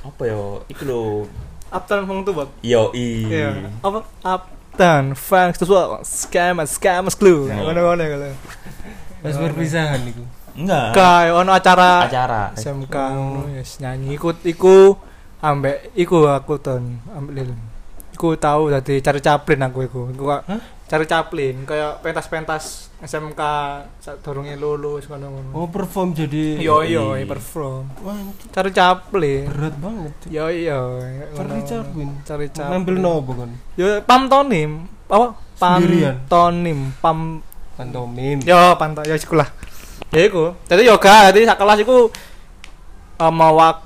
S3: apa yo iku lho
S2: Uptown Funk tuh, Bang.
S3: yo i
S2: Iya. Apa? Uptown Funk terus what? Scam scam clue.
S3: Oh.
S2: Ngono-ngono kalau.
S1: pas perpisahan itu
S3: enggak
S2: Kayak ono acara
S3: acara
S2: SMK yes nyanyi ikut iku ambek iku aku ton ambek lil. Iku tahu dadi cari caplin aku iku. Iku? Cari caplin kayak pentas-pentas SMK saat dorongnya lulus ngono-ngono.
S1: oh perform jadi
S2: Yo yo perform.
S1: wah
S2: Cari caplin.
S1: berat banget.
S2: Yo yo.
S1: cari capin
S2: Cari caplin.
S1: ngambil nopo kan
S2: Yo pantonim. Apa? Pantonim. Pam
S1: pantomim
S2: Yo panto yo iku lah. Ya iku. Jadi yoga, jadi sak kelas iku eh, mau wak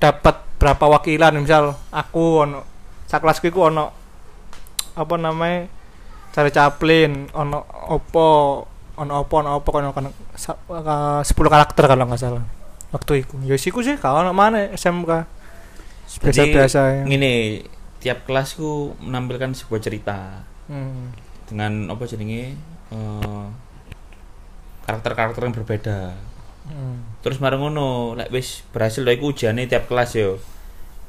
S2: dapat berapa wakilan misal aku ono sak kelasku iku ono apa namanya cari caplin ono opo ono opo ono opo ono kan sa- ka- 10 karakter kalau nggak salah waktu itu. Ya siku sih kalau ono mana SMK biasa biasa ya.
S3: Ngene tiap kelasku menampilkan sebuah cerita.
S2: Hmm.
S3: dengan apa jenenge eh, karakter-karakter yang berbeda.
S2: Hmm.
S3: terus marang ngono lek wis berhasil lho iku ujiane tiap kelas yo.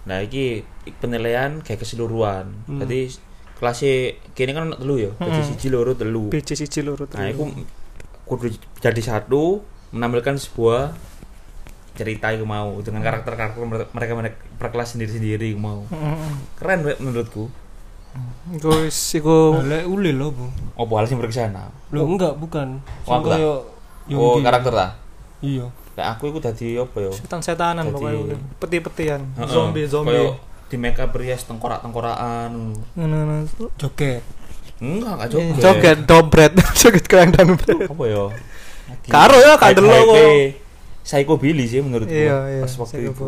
S3: Nah iki penilaian kayak keseluruhan.
S1: Hmm.
S3: jadi kelasnya kini kan telu yo jadi
S2: Hmm.
S3: siji loro telu.
S2: BC siji loro
S3: nah
S2: telu.
S3: iku kudu jadi satu menampilkan sebuah cerita iku mau dengan karakter-karakter mereka mereka per kelas sendiri-sendiri iku mau.
S2: Hmm.
S3: keren menurutku.
S2: Iku wis iku
S1: Lek uli lo bu.
S3: Apa hal sing berkesana
S1: lo enggak bukan.
S3: Oh.
S1: Kayak
S3: oh karakter lah
S1: iya.
S3: Lek aku iku dadi apa yo
S2: setan-setanan pokoknya peti-petian.
S3: Heeh. Di make up rias tengkorak-tengkorakan.
S2: Ngono
S1: joget.
S3: Enggak enggak
S2: joget.
S3: Joget *laughs*
S2: joget dobret joget keren dompret
S3: apa ya? *laughs*
S2: Karo ya, kan delok kok.
S3: Psycho Billy sih menurutku
S2: iya iya
S3: pas waktu
S2: saya
S3: itu.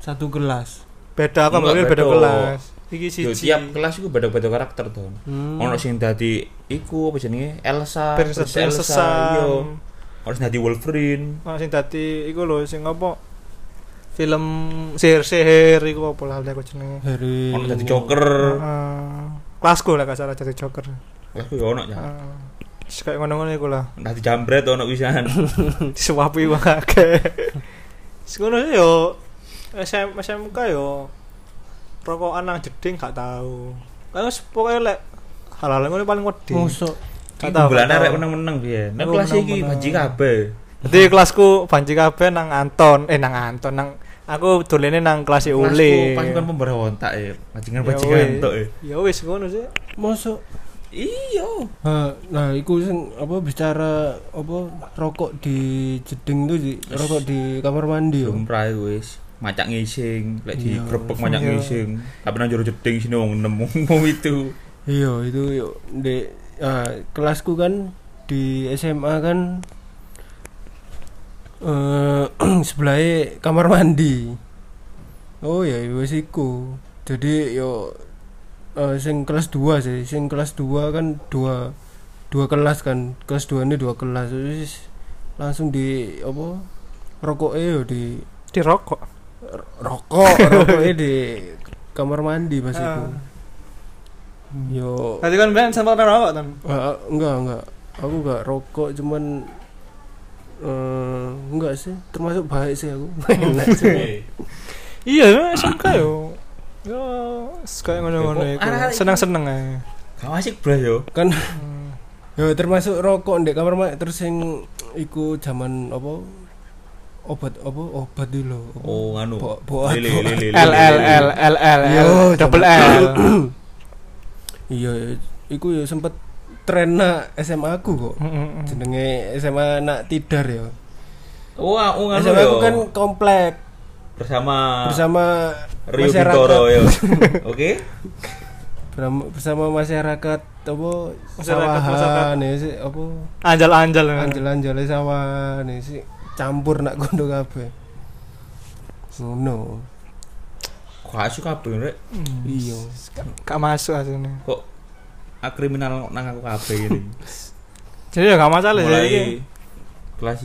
S1: Satu kelas
S2: beda ambil beda
S3: beda.
S2: kelas iki
S3: Yo,
S2: siji.
S3: tiap kelas iku beda-beda karakter tuh
S1: hmm.
S3: ono sing dadi iku apa jenenge? Elsa
S2: Princess Princess
S3: Elsa iya.
S2: Sam.
S3: ono sing dadi Wolverine.
S2: Ah, sing dadi iku lho sing apa film sihir-sihir iku apa lah aku jenenge?
S1: Hari
S3: ono dadi Joker.
S2: Heeh. kelasku lah gak salah jadi joker.
S3: Wah, yo ono ya.
S2: Kayak ngono-ngono iku lah.
S3: Dadi jambret ono pisan. *laughs*
S2: Disuapi wong akeh ngono sih yo. SM, SMK yo. Rokokan nang jeding gak tau. Kan pokoknya lek hal-hal ngono paling wedi.
S1: Musuh
S2: Gak tau,
S3: bulan
S2: gak
S3: arek
S2: tau.
S3: menang-menang piye? Nek kelas iki banji kabeh
S2: Jadi kelasku banci kabeh nang Anton, eh nang Anton nang aku dolene nang kelas
S3: Kelasku
S2: Ule.
S3: pasukan pemberontak ya bajingan
S2: Ya wis.
S3: tok ya
S2: wis ngono sih.
S1: musuh
S3: Iya.
S1: Ha, nah iku sing apa bicara apa rokok di jeding tuh di rokok di kamar mandi yo
S3: Lumrah wis. Macak ngising, lek
S1: Iya.
S3: digrebek macak
S2: Iya.
S3: ngising. Tapi nang jero jeding sini wong nemu *laughs* itu.
S1: iya itu yo di ah, kelasku kan di SMA kan eh *clears throat* sebelahnya kamar mandi. Oh ya wis iku. Jadi yo eh, sing kelas 2 sih. Sing kelas 2 kan dua dua kelas kan. Kelas 2 ini dua kelas. Terus langsung di apa rokoknya yo di
S2: Di rokok.
S1: rokok rokoknya di kamar mandi pas itu
S2: Ah.
S1: yo.
S2: Tadi kan ben sempat rokok kan.
S1: Ah, enggak enggak. Aku enggak rokok cuman eh enggak sih termasuk baik sih aku *laughs*
S2: Iya, emang SMK yo. Yo, kayak ngono-ngono
S3: Ya, kok
S2: iku.
S3: arek-arek
S2: Seneng-seneng ae.
S3: Gak asik bro yo.
S1: kan yo termasuk rokok di kamar mandi terus yang iku zaman apa obat apa obat dulu?
S3: Oh, anu. *laughs*
S2: L L. L L L double L.
S1: iya iku yo sempet tren nak SMA aku kok
S2: Mm-mm.
S1: jenenge SMA nak tidar ya
S3: Oh, ah, oh
S1: SMA aku kan komplek
S3: bersama
S1: bersama
S3: Rio
S1: masyarakat
S3: Bintoro yo. *laughs* Oke.
S1: bersama, bersama masyarakat apa
S2: Masyarakat,
S1: sawahan ya sih apa
S2: Anjal-anjal.
S1: anjel-anjel sawahan ya sih campur nak kondo kabeh ngono
S3: Gak asik kabeh rek.
S1: iya
S2: Gak masuk asline.
S3: Kok ah, kriminal nang aku kabeh ini.
S2: Jadi ya gak masalah sih. iki.
S3: Mulai kelas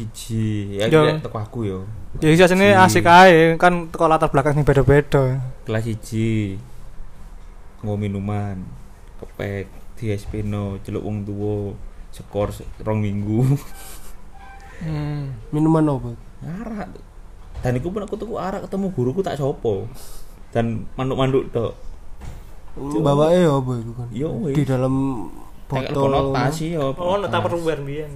S3: 1 ya
S2: Yo.
S3: lek teko aku yo.
S2: Ya iki asline
S3: Si.
S2: asik ae kan teko latar belakang sing beda-beda.
S3: Kelas 1 nggo minuman, kepek, di Espino, celuk wong tuwa, skor rong minggu.
S2: Hmm.
S1: minuman apa
S3: arak. Dan iku pun aku tuku arak ketemu guruku tak sopo. Dan manduk-manduk tok.
S1: Bawa ya apa itu kan
S3: Yo wis.
S1: di dalam botol
S3: konotasi yo.
S2: Oh, neta perluan biyen.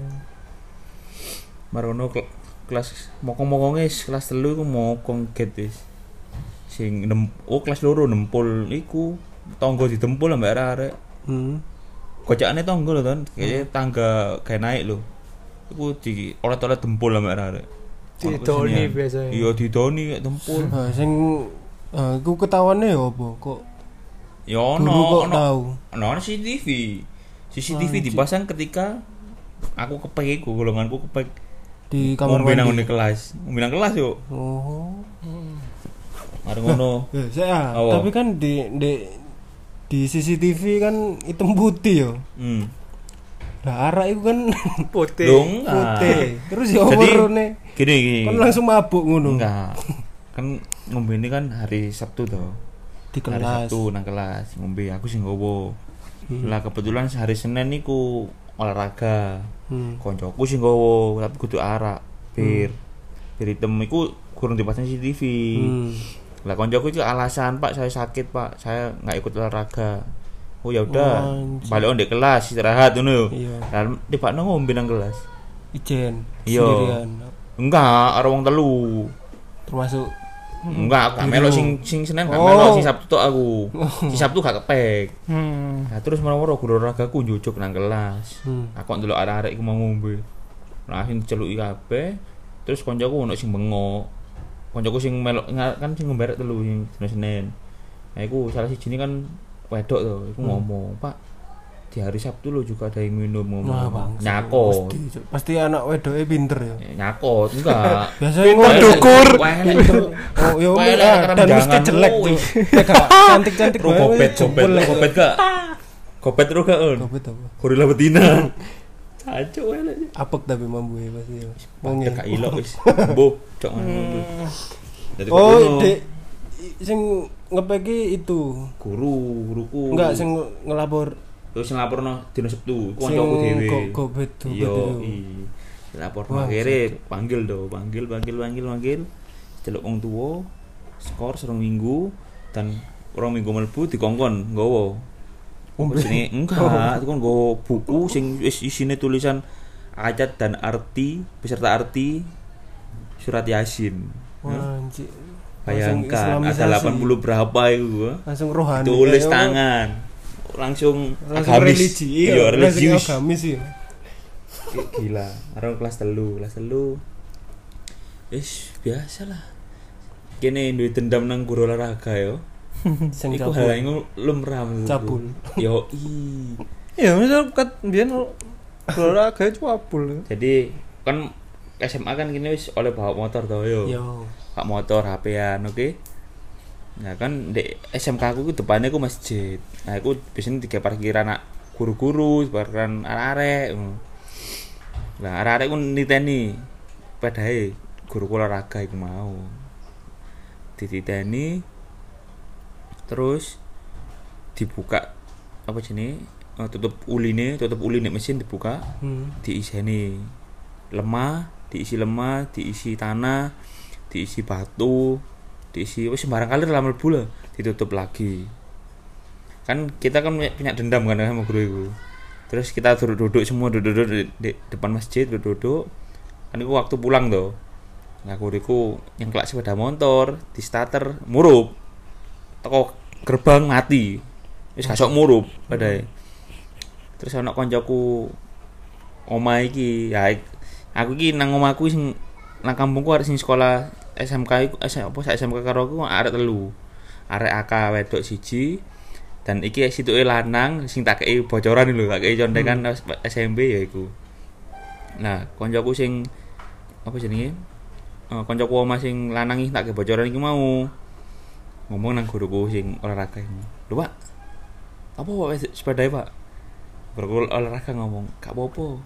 S3: Marono kel- kelas mokong-mokonge wis kelas telu iku mokong get wis. Sing nem oh kelas loro nempul iku tonggo ditempul ambek arek.
S1: hmm.
S3: Kocakane tonggo lho kan, kayaknya tangga kayak naik lho. Iku di oleh-oleh dempul ambek arek. Ono
S2: Didoni biasanya.
S3: Iya didoni kayak dempul.
S1: nah, sing ah, iku ketahuannya ya apa kok
S3: Ya
S1: guru
S3: ono
S1: kok
S3: ono
S1: tahu
S3: ono ono CCTV. CCTV
S1: Anjir.
S3: dipasang ketika aku kepek iku golonganku kepek
S1: di kamar
S3: ngombe nang
S1: mandi
S3: ngene kelas. Ngombe nang kelas yo.
S1: oh
S3: Mari ngono.
S1: ya *laughs* saya tapi kan di di di CCTV kan hitam putih yo
S3: Hmm.
S1: lah arak itu kan *laughs*
S2: Putih.
S3: Enggak.
S1: putih terus ya
S3: Jadi,
S1: warnane
S3: Gini gini.
S1: kan langsung mabuk ngono
S3: Enggak. Kan ngombe ini kan hari Sabtu toh.
S1: Di
S3: Hari
S1: kelas
S3: Sabtu nang kelas ngombe aku sing nggowo.
S1: Hmm.
S3: Lah kebetulan hari Senin niku olahraga.
S1: Hmm.
S3: Koncoku sing nggowo tapi kudu arak, bir. Bir hitam iku kurang dipasang CCTV.
S1: Hmm.
S3: Lah koncoku itu alasan, Pak, saya sakit, Pak. Saya nggak ikut olahraga. Oh ya udah,
S1: Anjir.
S3: balik on di kelas istirahat ngono.
S1: Iya.
S3: Lah tiba ngombe nang kelas.
S1: Ijen
S3: Iya.
S1: sendirian
S3: Enggak, wong telu.
S1: termasuk
S3: Enggak, gak
S1: Gitu.
S3: melo sing sing Senin gak
S1: Oh.
S3: melo, sing Sabtu tok aku. Si Sabtu gak kepek.
S2: Hmm.
S3: Nah, terus moro-moro guru olahragaku njujuk nang kelas.
S1: hmm.
S3: Aku ndelok arek-arek iku mau ngombe. Langsung diceluki kabeh. Terus koncoku ono sing bengok. Koncoku sing melok nga- kan sing ngombe telu sing Senin. Nah, iku salah siji kan wedok to, iku
S1: Hmm.
S3: ngomong, "Pak, di hari Sabtu lo juga ada yang minum ngomong."
S1: bang.
S3: Nyakot.
S1: Pasti, pasti anak wedoknya pinter ya.
S3: Eh, Nyakot enggak. *laughs*
S1: Biasanya
S2: Pinter dukur.
S1: Oh, ya ah, dan mesti jelek tuh. *laughs* Ya
S3: gopet,
S1: jempol
S3: gopet,
S1: lah.
S3: gopet gak? Gopet ro gak on?
S1: Gopet apa?
S3: Gorila betina. Cacuk welek.
S1: Apek tapi mambu ya pasti ya.
S3: Wong
S1: Wonge.
S3: gak ilok wis. Mbok, *laughs* cok ngono.
S1: Oh, dek sing ngepeki itu.
S3: guru, guruku.
S1: Enggak sing ngelapor
S3: terus sing laporno dina Sabtu, ku
S1: sing
S3: kancaku dhewe.
S1: go- gopet tuh.
S3: Iya,
S1: gopet itu.
S3: i. Lapor
S1: Wah,
S3: akhirnya panggil do, panggil, panggil, panggil, panggil. Celuk wong tuwa, skor serong minggu dan orang minggu mlebu dikongkon nggawa.
S1: Ombe.
S3: Sini enggak, *laughs* itu kan nggawa buku sing isine tulisan ayat dan arti beserta arti surat Yasin.
S1: Wah.
S3: Bayangkan ada
S1: Islamisasi.
S3: 80 berapa itu gua.
S1: Langsung rohani.
S3: Tulis
S1: kayak
S3: tangan. Langsung,
S1: langsung
S3: agamis.
S1: religi
S3: iya
S1: langsung
S3: religius
S1: agamis iya
S3: Kayak gila Arang kelas telu kelas telu Ish biasa lah Kene duit dendam nang guru olahraga yo *laughs*
S1: sing
S3: Iku
S1: cabul
S3: hal yang lumrah.
S1: Cabul.
S3: Yo i
S2: Ya, misal kat biyen olahraga itu abul.
S3: Jadi kan SMA kan gini wis oleh bawa motor toh yo.
S1: yo
S3: Pak motor HP-an oke. Nah kan di SMK aku ku depannya aku masjid. Nah aku biasanya tiga parkiran anak guru-guru, parkiran arek-arek. Nah arek-arek ku niteni padahe guru olahraga iku mau. Dititeni terus dibuka apa sini tutup uline tutup uline mesin dibuka
S1: hmm.
S3: diiseni lemah diisi lemah diisi tanah diisi batu diisi wis sembarang kali lah mlebu lah ditutup lagi. Kan kita kan punya, dendam kan sama guru itu. Terus kita duduk-duduk semua duduk-duduk di, di depan masjid duduk-duduk. Kan itu waktu pulang tuh nah guruku yang kelak sepeda motor di starter murup. Toko gerbang mati. Wis gak sok murup padahal terus anak koncoku oma iki ya aku iki nang omaku sing nang kampungku arek sing sekolah SMK iku S- apa sak SMK karo aku arek telu. Arek AK wedok siji dan iki situke lanang sing tak kei bocoran lho tak kei contekan SMP ya iku. Nah koncoku sing apa jenenge? Eh, koncoku oma sing lanang iki tak kei bocoran iki mau. Ngomong nang guruku sing olahraga ini lho pak apa pak sepeda pak? Berkul olahraga ngomong, gak apa-apa.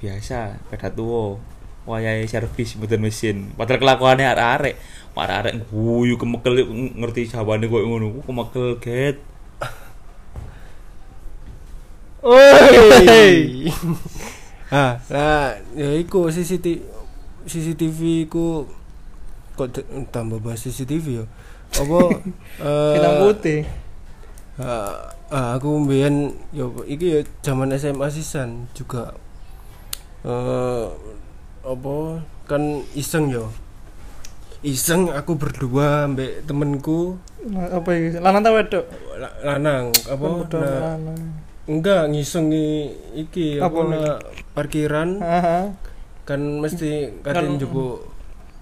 S3: Biasa, sepeda tua. Wayahe servis mboten mesin. Padahal kelakuannya arek-arek. Arek-arek guyu kemekel ng- ngerti jawabannya koyo ngono. Ku kemekel get.
S1: Oi. *laughs* ah, nah, ya iku CCTV CCTV ku kok tambah bahas CCTV ya. Apa *laughs* eh
S2: Hitam putih.
S1: ah, ah, aku mbiyen ya iki ya zaman SMA sisan juga eh apa kan iseng ya. Iseng aku berdua mbek temenku
S2: apa iki? Lanang ta wedok?
S1: la- lanang apa
S2: Pemuda
S1: nah, enggak ngisengi iki
S2: Apa
S1: nah, parkiran
S2: Aha.
S1: kan mesti
S2: Kan-
S1: njupuk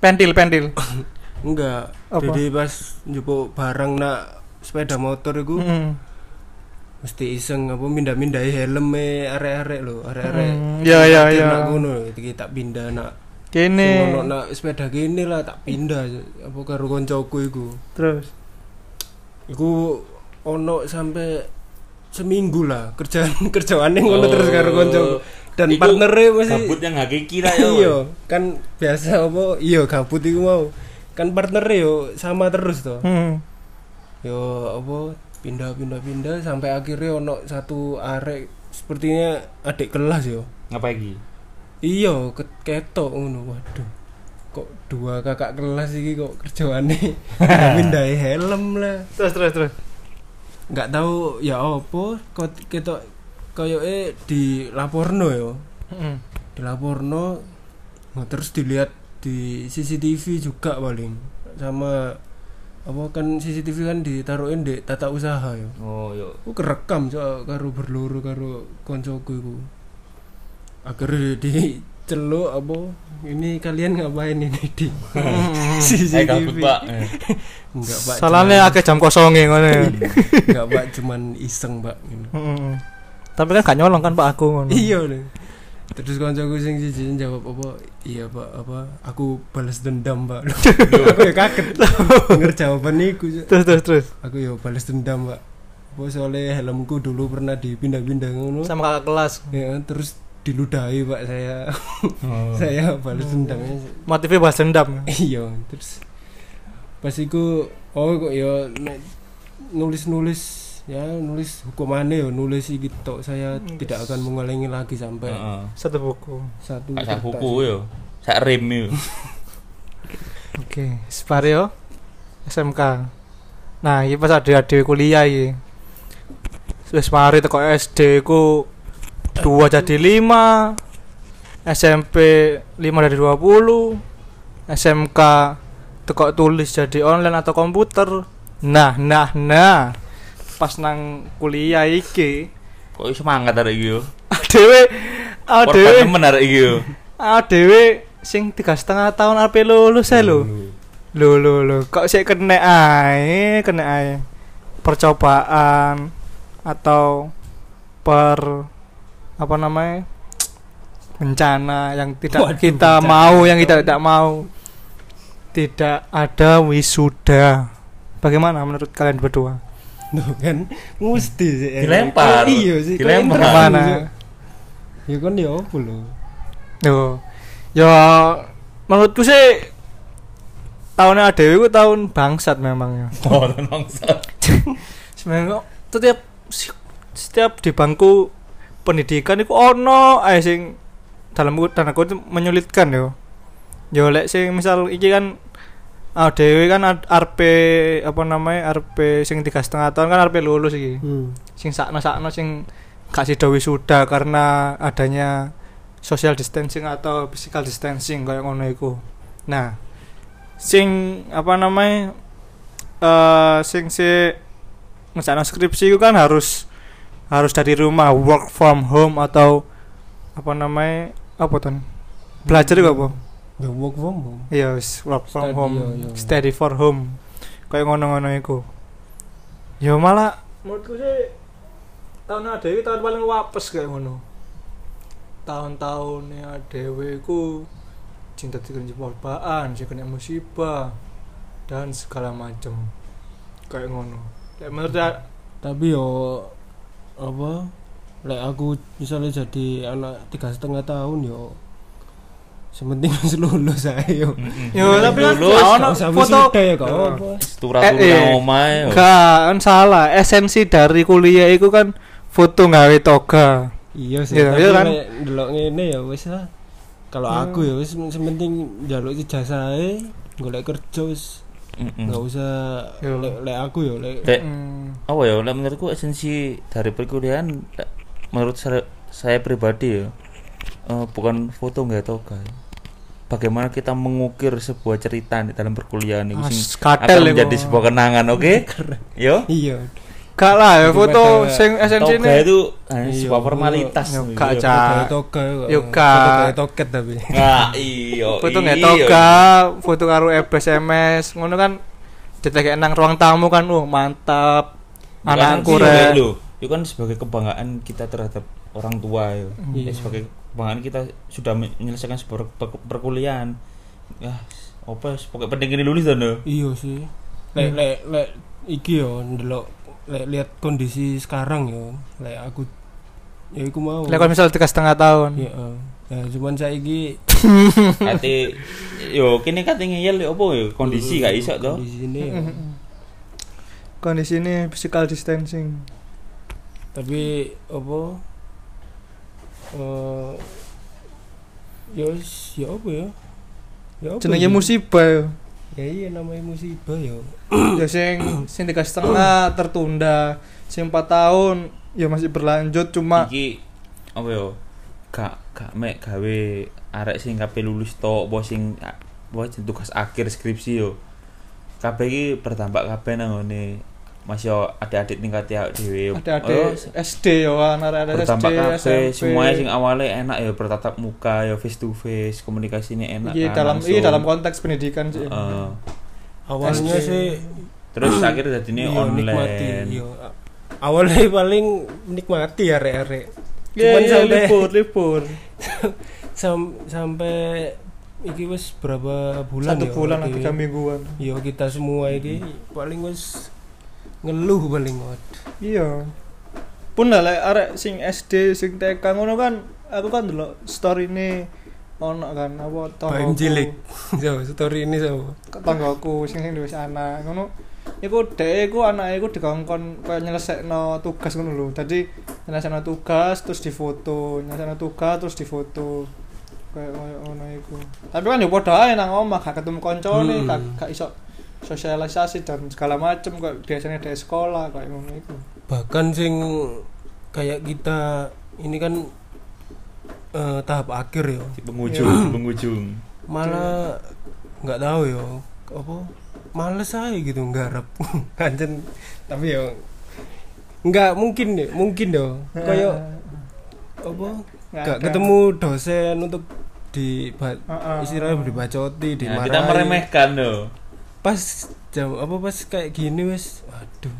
S2: Pentil, pentil. *laughs*
S1: enggak
S2: Apa?
S1: jadi pas njupuk barang nak sepeda motor iku
S2: Heeh.
S1: Mesti iseng apa mindah-mindahi helme arek-arek lho arek-arek
S2: Hmm, ya, ya, ya.
S1: nak ngono iki tak pindah nak
S2: Kene.
S1: sing ono nak sepeda kene lah tak pindah apa karo koncoku iku
S2: Terus.
S1: iku ono sampai seminggu lah kerjaan *laughs* kerjaannya ngono terus karo koncoku dan
S3: Iku
S1: partnernya masih
S3: Gabut yang hakiki lah yo.
S1: iya kan biasa apa iya gabut iku mau kan partnernya yo sama terus toh
S2: Hmm.
S1: yo apa pindah pindah pindah sampai akhirnya ono satu arek sepertinya adik kelas yo.
S3: Ngapa
S1: iya ket- ketok ngono waduh. Kok dua kakak kelas iki kok kerjaannya *laughs* pindahi helm lah.
S2: Terus, terus, terus.
S1: nggak tahu ya apa kok ketok koyoke dilaporno yo.
S2: Heeh.
S1: dilaporno nah, terus dilihat di CCTV juga paling sama apa kan CCTV kan ditaruhin di tata usaha ya
S3: Oh, yo.
S1: aku kerekam so karo berluru karo koncoku iku akhirnya di celuk apa ini kalian ngapain ini di *laughs*
S3: Eh
S1: CCTV
S3: gabut, Pak. *laughs* Eh.
S1: enggak pak
S2: Salahnya akeh jam kosongnya ngono. ya.
S1: enggak pak cuman iseng pak.
S2: Heeh. Tapi kan gak nyolong kan Pak aku ngono.
S1: iya deh terus koncoku sing siji jawab apa iya pak apa aku balas dendam pak *laughs* aku ya kaget *laughs* denger jawaban iku Cuk.
S2: Terus terus terus.
S1: aku ya balas dendam pak apa soalnya helmku dulu pernah dipindah-pindah ngono
S2: Sama kakak kelas.
S1: ya terus diludahi pak saya
S3: Oh. *laughs*
S1: saya balas dendamnya
S2: Motifnya bahas dendam.
S1: iya terus pas iku oh kok ya nulis-nulis ya nulis hukumannya ya nulis iki tok saya tidak akan mengulangi lagi sampai
S3: Heeh.
S2: Satu buku.
S1: satu
S3: sak
S1: kertas.
S3: buku yo. Sak rem yo.
S2: Oke, Spario SMK. Nah, iki pas ada adik kuliah iki. Wis mari teko SD ku 2 jadi 5. SMP 5 dari 20. SMK teko tulis jadi online atau komputer. Nah, nah, nah. Pas nang kuliah iki.
S3: Kok semangat arek iki yo.
S2: dhewe dhewe
S3: temen arek iki yo.
S2: dhewe sing tiga setengah tahun arep lulus ae lho. Lho lho lho kok sik kena ae kena ae. Percobaan atau per apa namanya? Bencana yang tidak
S1: Waduh,
S2: kita
S1: bencana.
S2: mau yang kita tidak mau. Tidak ada wisuda. Bagaimana menurut kalian berdua
S1: Tuh kan mesti sih. Erik.
S3: Dilempar.
S1: Oh, iya sih.
S3: Dilempar.
S1: Interview, Ya kan ya apa lho.
S2: Yo, ya menurutku sih tahunnya Dewi ku tahun bangsat memang ya. *laughs*
S3: Oh, nongsa. *laughs*
S2: Sebenarnya setiap setiap di bangku pendidikan itu ono ae sing dalam tanda kutip menyulitkan yo. Yo lek sing misal iki kan ah Dewi kan RP apa namanya RP sing tiga setengah tahun kan RP lulus iki.
S1: Hmm.
S2: Sing sakno sakno sing gak sida wisuda karena adanya social distancing atau physical distancing kayak ngono iku. Nah, sing apa namanya eh sing si ngesana skripsi itu kan harus harus dari rumah work from home atau apa namanya apa tuh belajar itu apa
S1: Ya work from home.
S2: iya wis work from
S1: Study,
S2: home
S1: iya, iya.
S2: study for home kayak ngono-ngono iku ya malah menurutku sih tahun adewe tahun paling wapes kayak ngono tahun-tahunnya adewe ku cinta dikena perbaan sih kena musibah dan segala macem kayak ngono kayak menurut ya-
S1: Tapi yo apa? Lek aku misalnya jadi anak tiga setengah tahun yo sementing wis lulus ae yo.
S2: Yo, tapi kan
S3: lulus,
S2: ono foto
S1: ya apa.
S3: Turah-turah
S2: Eh, eh. kan salah. Esensi dari kuliah itu kan foto nggawe toga.
S1: Iya sih.
S2: Iya,
S1: tapi
S2: iya kan?
S1: ndelok ngene ya wis lah. Kalau
S2: Hmm.
S1: aku ya wis sementing njaluk ijazah golek kerja wis
S3: Mm-mm.
S1: nggak usah lek lek aku ya lek
S3: Lek
S2: Hmm.
S3: apa ya lek menurutku esensi dari perkuliahan menurut saya, saya pribadi ya eh, bukan foto nggak toga bagaimana kita mengukir sebuah cerita di dalam perkuliahan itu sing
S2: As katel
S3: akan menjadi sebuah kenangan oke *laughs* yo
S1: iya.
S2: Gak lah ya foto sing esensi
S3: toga itu hanya
S1: Iya,
S3: sebuah
S1: iya.
S3: formalitas
S2: Yo,
S3: gitu.
S2: gak,
S3: Yo.
S2: Cak. Yo,
S1: Foto
S2: gak.
S1: toket tapi.
S3: Nah, *laughs* iyo
S2: foto nggak
S3: iyo.
S2: toga, foto karo SMS, ngono kan ditek nang ruang tamu kan, uh mantap. Rek.
S3: lho. Itu kan sebagai kebanggaan kita terhadap orang tua yo.
S1: Iya.
S3: Ya, sebagai kebanggaan kita sudah menyelesaikan sebuah per- perkuliahan. Ya, apa pokoknya penting ini lulus dan
S1: Iya sih. Lek lek lek iki yo ndelok lek lihat kondisi sekarang yo. Lek aku ya iku mau.
S2: Lek kalau misal tiga setengah tahun.
S1: Iya. eh. Ya cuman saiki *laughs*
S3: Kate yo kene kate ngeyel yo apa yo kondisi gak iso to.
S1: Di sini yo. *laughs*
S2: Kondisi ini physical distancing.
S1: Tapi apa eh ya wis, ya apa ya? Ya apa
S2: Jenenge
S1: ya?
S2: musibah. yo.
S1: Ya iya namanya musibah yo. *clears throat*
S2: ya sing sing tiga setengah tertunda sing empat tahun ya masih berlanjut cuma
S3: Iki apa yo? Gak gak mek gawe arek sing kabeh lulus tok apa sing apa jeneng tugas akhir skripsi yo. Kabeh iki berdampak kabeh nang ngene Mas yo adik-adik tingkat ya dhewe.
S2: ada ada
S3: Oh,
S2: SD ya anak ada SD SMP
S3: semuanya sing awalnya enak ya bertatap muka ya face to face komunikasinya enak
S2: Iya
S3: kan,
S2: dalam
S3: langsung.
S2: iya dalam konteks pendidikan sih
S3: Heeh.
S1: Awalnya
S2: SD.
S1: sih
S3: terus akhirnya jadi ini
S1: iya, nikmati.
S3: online
S1: Iya. Awalnya paling nikmati ya rek-rek.
S2: Iya,
S1: Cuman
S2: iya,
S1: sampai
S2: libur libur *laughs*
S1: sam- sampai iki wis berapa bulan
S2: satu
S1: ya,
S2: bulan
S1: iki?
S2: tiga mingguan
S1: Iya kita semua iki paling wis ngeluh paling waduh.
S2: iya pun lah lek arek sing SD sing TK ngono kan aku kan dulu story ini ono kan apa
S1: Baim
S2: tonggoku
S1: cilik. *laughs* So, story ini so.
S2: tanggaku sing sing wis anak ngono iku dhek iku anake iku dikongkon koyo nyelesekno tugas ngono lho dadi nyelesekno tugas terus difoto nyelesekno tugas terus difoto kayak ngono iku tapi kan yo padha ae nang omah gak ketemu koncone
S1: Hmm.
S2: gak gak iso sosialisasi dan segala macem kok biasanya dari sekolah kayak ngono iku
S1: Bahkan sing kayak kita ini kan eh, tahap akhir ya.
S3: di penghujung
S2: Iya.
S3: di penghujung
S1: Malah nggak tahu ya apa males aja gitu nggarap *laughs* anjen tapi ya enggak mungkin nih mungkin dong kayak apa enggak ketemu dosen untuk di
S2: Heeh.
S1: istilahnya dibacoti
S3: Nah,
S1: dimarahi
S3: kita meremehkan loh.
S1: Pas jam apa pas kayak gini wes waduh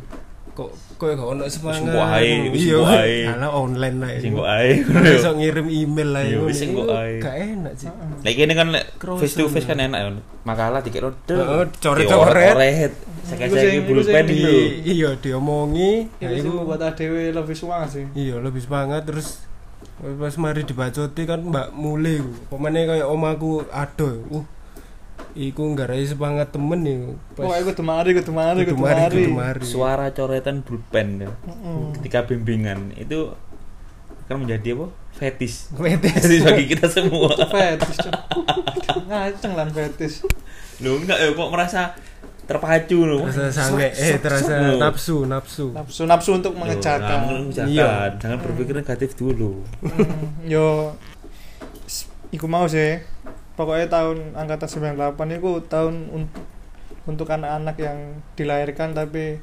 S1: kok kok gak ono semangat
S3: Sing ae,
S1: iya
S3: ae.
S1: karena online lah
S3: Sing ae.
S1: bisa ngirim email lah
S3: Iya, sing ae.
S1: gak enak sih
S3: Lagi ini kan lek face to face kan enak ya. Makalah dikit rode.
S1: Heeh, coret-coret.
S2: Sing
S3: lho.
S1: Di- iya diomongi
S2: Itu
S1: nah,
S2: sih
S1: iku
S2: membuat ADW lebih semangat sih.
S1: iya lebih semangat terus pas mari dibacoti kan mbak mulai pemane kayak omaku ado uh iku nggarai semangat temen nih
S2: Oh, aku kudu mari, kudu mari,
S1: kudu
S2: kudu
S1: mari
S2: mari.
S1: kudu mari
S3: Suara coretan pulpen ya.
S2: Heeh.
S3: ketika bimbingan itu akan menjadi apa? Fetis.
S1: Fetis.
S3: Fetis bagi kita semua.
S2: Fetis. Ngaceng lan fetis.
S3: Loh enggak ya kok merasa terpacu loh.
S1: terasa sange eh terasa nafsu nafsu
S2: Nafsu nafsu untuk mengejarkan.
S1: Iya.
S3: Jangan berpikir negatif dulu.
S2: Yo iku mau sih pokoknya tahun angkatan 98 itu tahun untuk untuk anak-anak yang dilahirkan tapi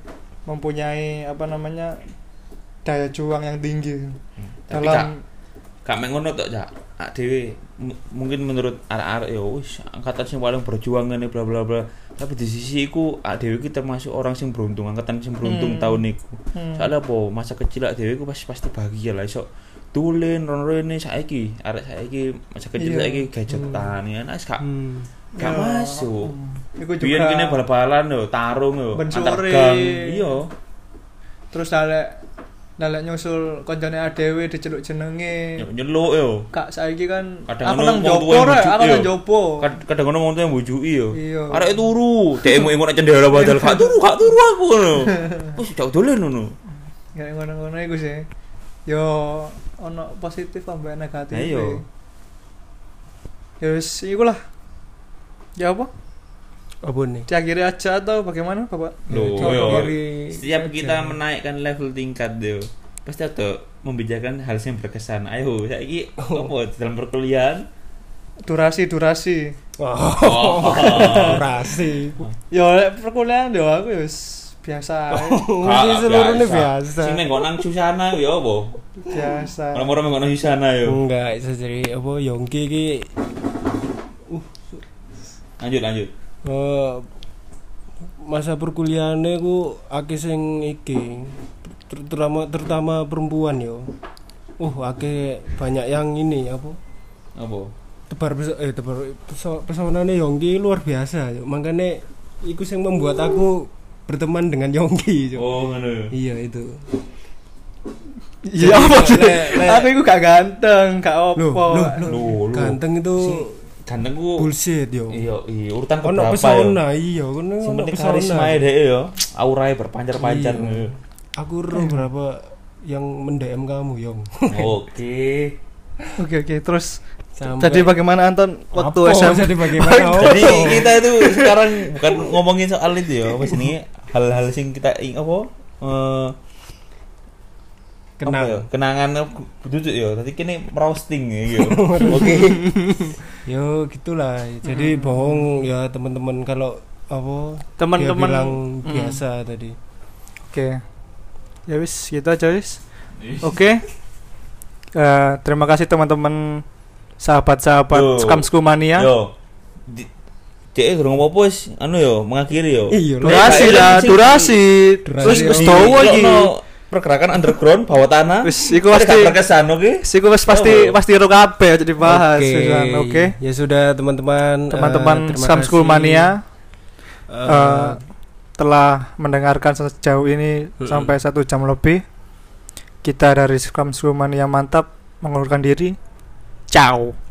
S2: mempunyai apa namanya daya juang yang tinggi
S3: Tapi
S2: dalam
S3: mek ngono tok, Cak. Ak m- mungkin menurut arek-arek ya wis angkatan sing paling berjuang ngene bla bla bla. Tapi di sisi iku ak dhewe kita masuk orang sing beruntung, angkatan sing beruntung
S2: Hmm.
S3: tahun iku.
S2: Hmm.
S3: Soalnya apa? Masa kecil ak dhewe iku pasti pasti bahagia lah iso tulen rono rene saiki, arek saiki masa kecil
S2: Iya.
S3: saiki gadgetan ya. Nah, wis gak
S1: hmm.
S3: gak
S2: Ya,
S3: masuk.
S2: hmm. Iku
S3: Biyen
S2: juga
S3: kene bal-balan yo, tarung yo,
S2: Ben
S3: antar gang. Iya.
S2: terus dalek dalek nyusul koncone ADW diceluk jenenge
S3: Nyeluk yo.
S2: Kak saiki kan
S3: Kadang
S2: aku
S3: ono
S2: nang
S3: wong
S2: rek,
S3: bujuk,
S2: aku nang jopo.
S3: Kad- kadang ngono wong tuwa mbujuki yo.
S2: Iya.
S3: Arek turu, dhek mau ingkon cendela padahal gak turu, gak turu aku ngono. *laughs* Wis jauh dolen ngono.
S2: Kayak ngono-ngono iku sih. Yo ono positif ambek negatif.
S3: Nah, iya.
S2: Ya wis iku lah. Ya apa?
S1: apa nih
S2: Diakhiri aja atau bagaimana, Bapak?
S3: Loh, yo.
S1: kiri
S3: Setiap kita menaikkan level tingkat yo, pasti ada membicarakan hal yang berkesan. Ayo, saiki apa dalam perkuliahan?
S2: Durasi, durasi.
S1: oh orasi
S2: Yo lek perkuliahan yo aku yo wis biasa *laughs* ae.
S1: Mesti seluruhnya biasa
S3: Sing neng nang Susana yo apa?
S2: biasa.
S3: Orang-orang nang Susana yo.
S1: enggak bisa jadi apa Yongki ki
S3: Lanjut, lanjut.
S1: eh, masa perkuliahannya ku akeh sing iki ter- terutama terutama perempuan yo uh akeh banyak yang ini apa
S3: Apa?
S1: tebar eh tebar peso- pesonanya Yongki luar biasa yo. makanya iku yang membuat aku berteman dengan Yongki yo.
S3: Oh, ngono.
S1: iya itu
S2: Iya apa sih? Aku iku gak ganteng, gak opo.
S1: Loh, loh, loh.
S3: Loh, loh.
S1: ganteng itu
S3: Ganteng ku
S1: bullshit yo
S3: Iya, iya, urutan keberapa yo?
S1: pesona iya ono ono pesona
S3: karisma ya deh yo. Aurae berpancar-pancar.
S1: Iya. aku ro berapa yang mendm kamu Yong *laughs*
S3: Oke.
S2: Oke oke, terus
S1: Sampai-
S2: jadi bagaimana Anton waktu
S1: Apa?
S2: SMP?
S1: jadi bagaimana
S3: Jadi *laughs* kita itu sekarang bukan ngomongin soal itu ya, apa sini hal-hal sing kita ing apa? Eh apa ya? kenangan duduk ya. Tadi kini roasting ya. *laughs* gitu. Oke.
S1: yo gitulah jadi bohong ya teman-teman kalau apa
S2: Teman-teman-
S1: dia bilang biasa tadi
S2: Oke. Ya wis, gitu aja wis. Oke. Eh, terima kasih teman-teman sahabat-sahabat
S3: Yo.
S2: Skamsku Mania.
S3: Yo. Di Dek durung apa wis anu yo mengakhiri yo.
S1: Iya,
S2: Durasi lah, durasi. Terus wis dawa iki.
S3: Dilokno pergerakan underground bawah tanah.
S2: Wis iku pasti
S3: gak berkesan oke.
S2: Siku wis pasti
S3: Oh.
S2: pasti ro kabeh jadi bahas
S1: Oke.
S2: wisan, Oke.
S1: ya sudah teman-teman
S2: Teman-teman
S1: eh, terima
S2: Skamsku
S1: kasih.
S2: Mania
S1: Eh,
S2: eh, telah mendengarkan sejauh ini sampai satu jam lebih. Kita dari Skamsku Mania mantap mengulurkan diri. Ciao.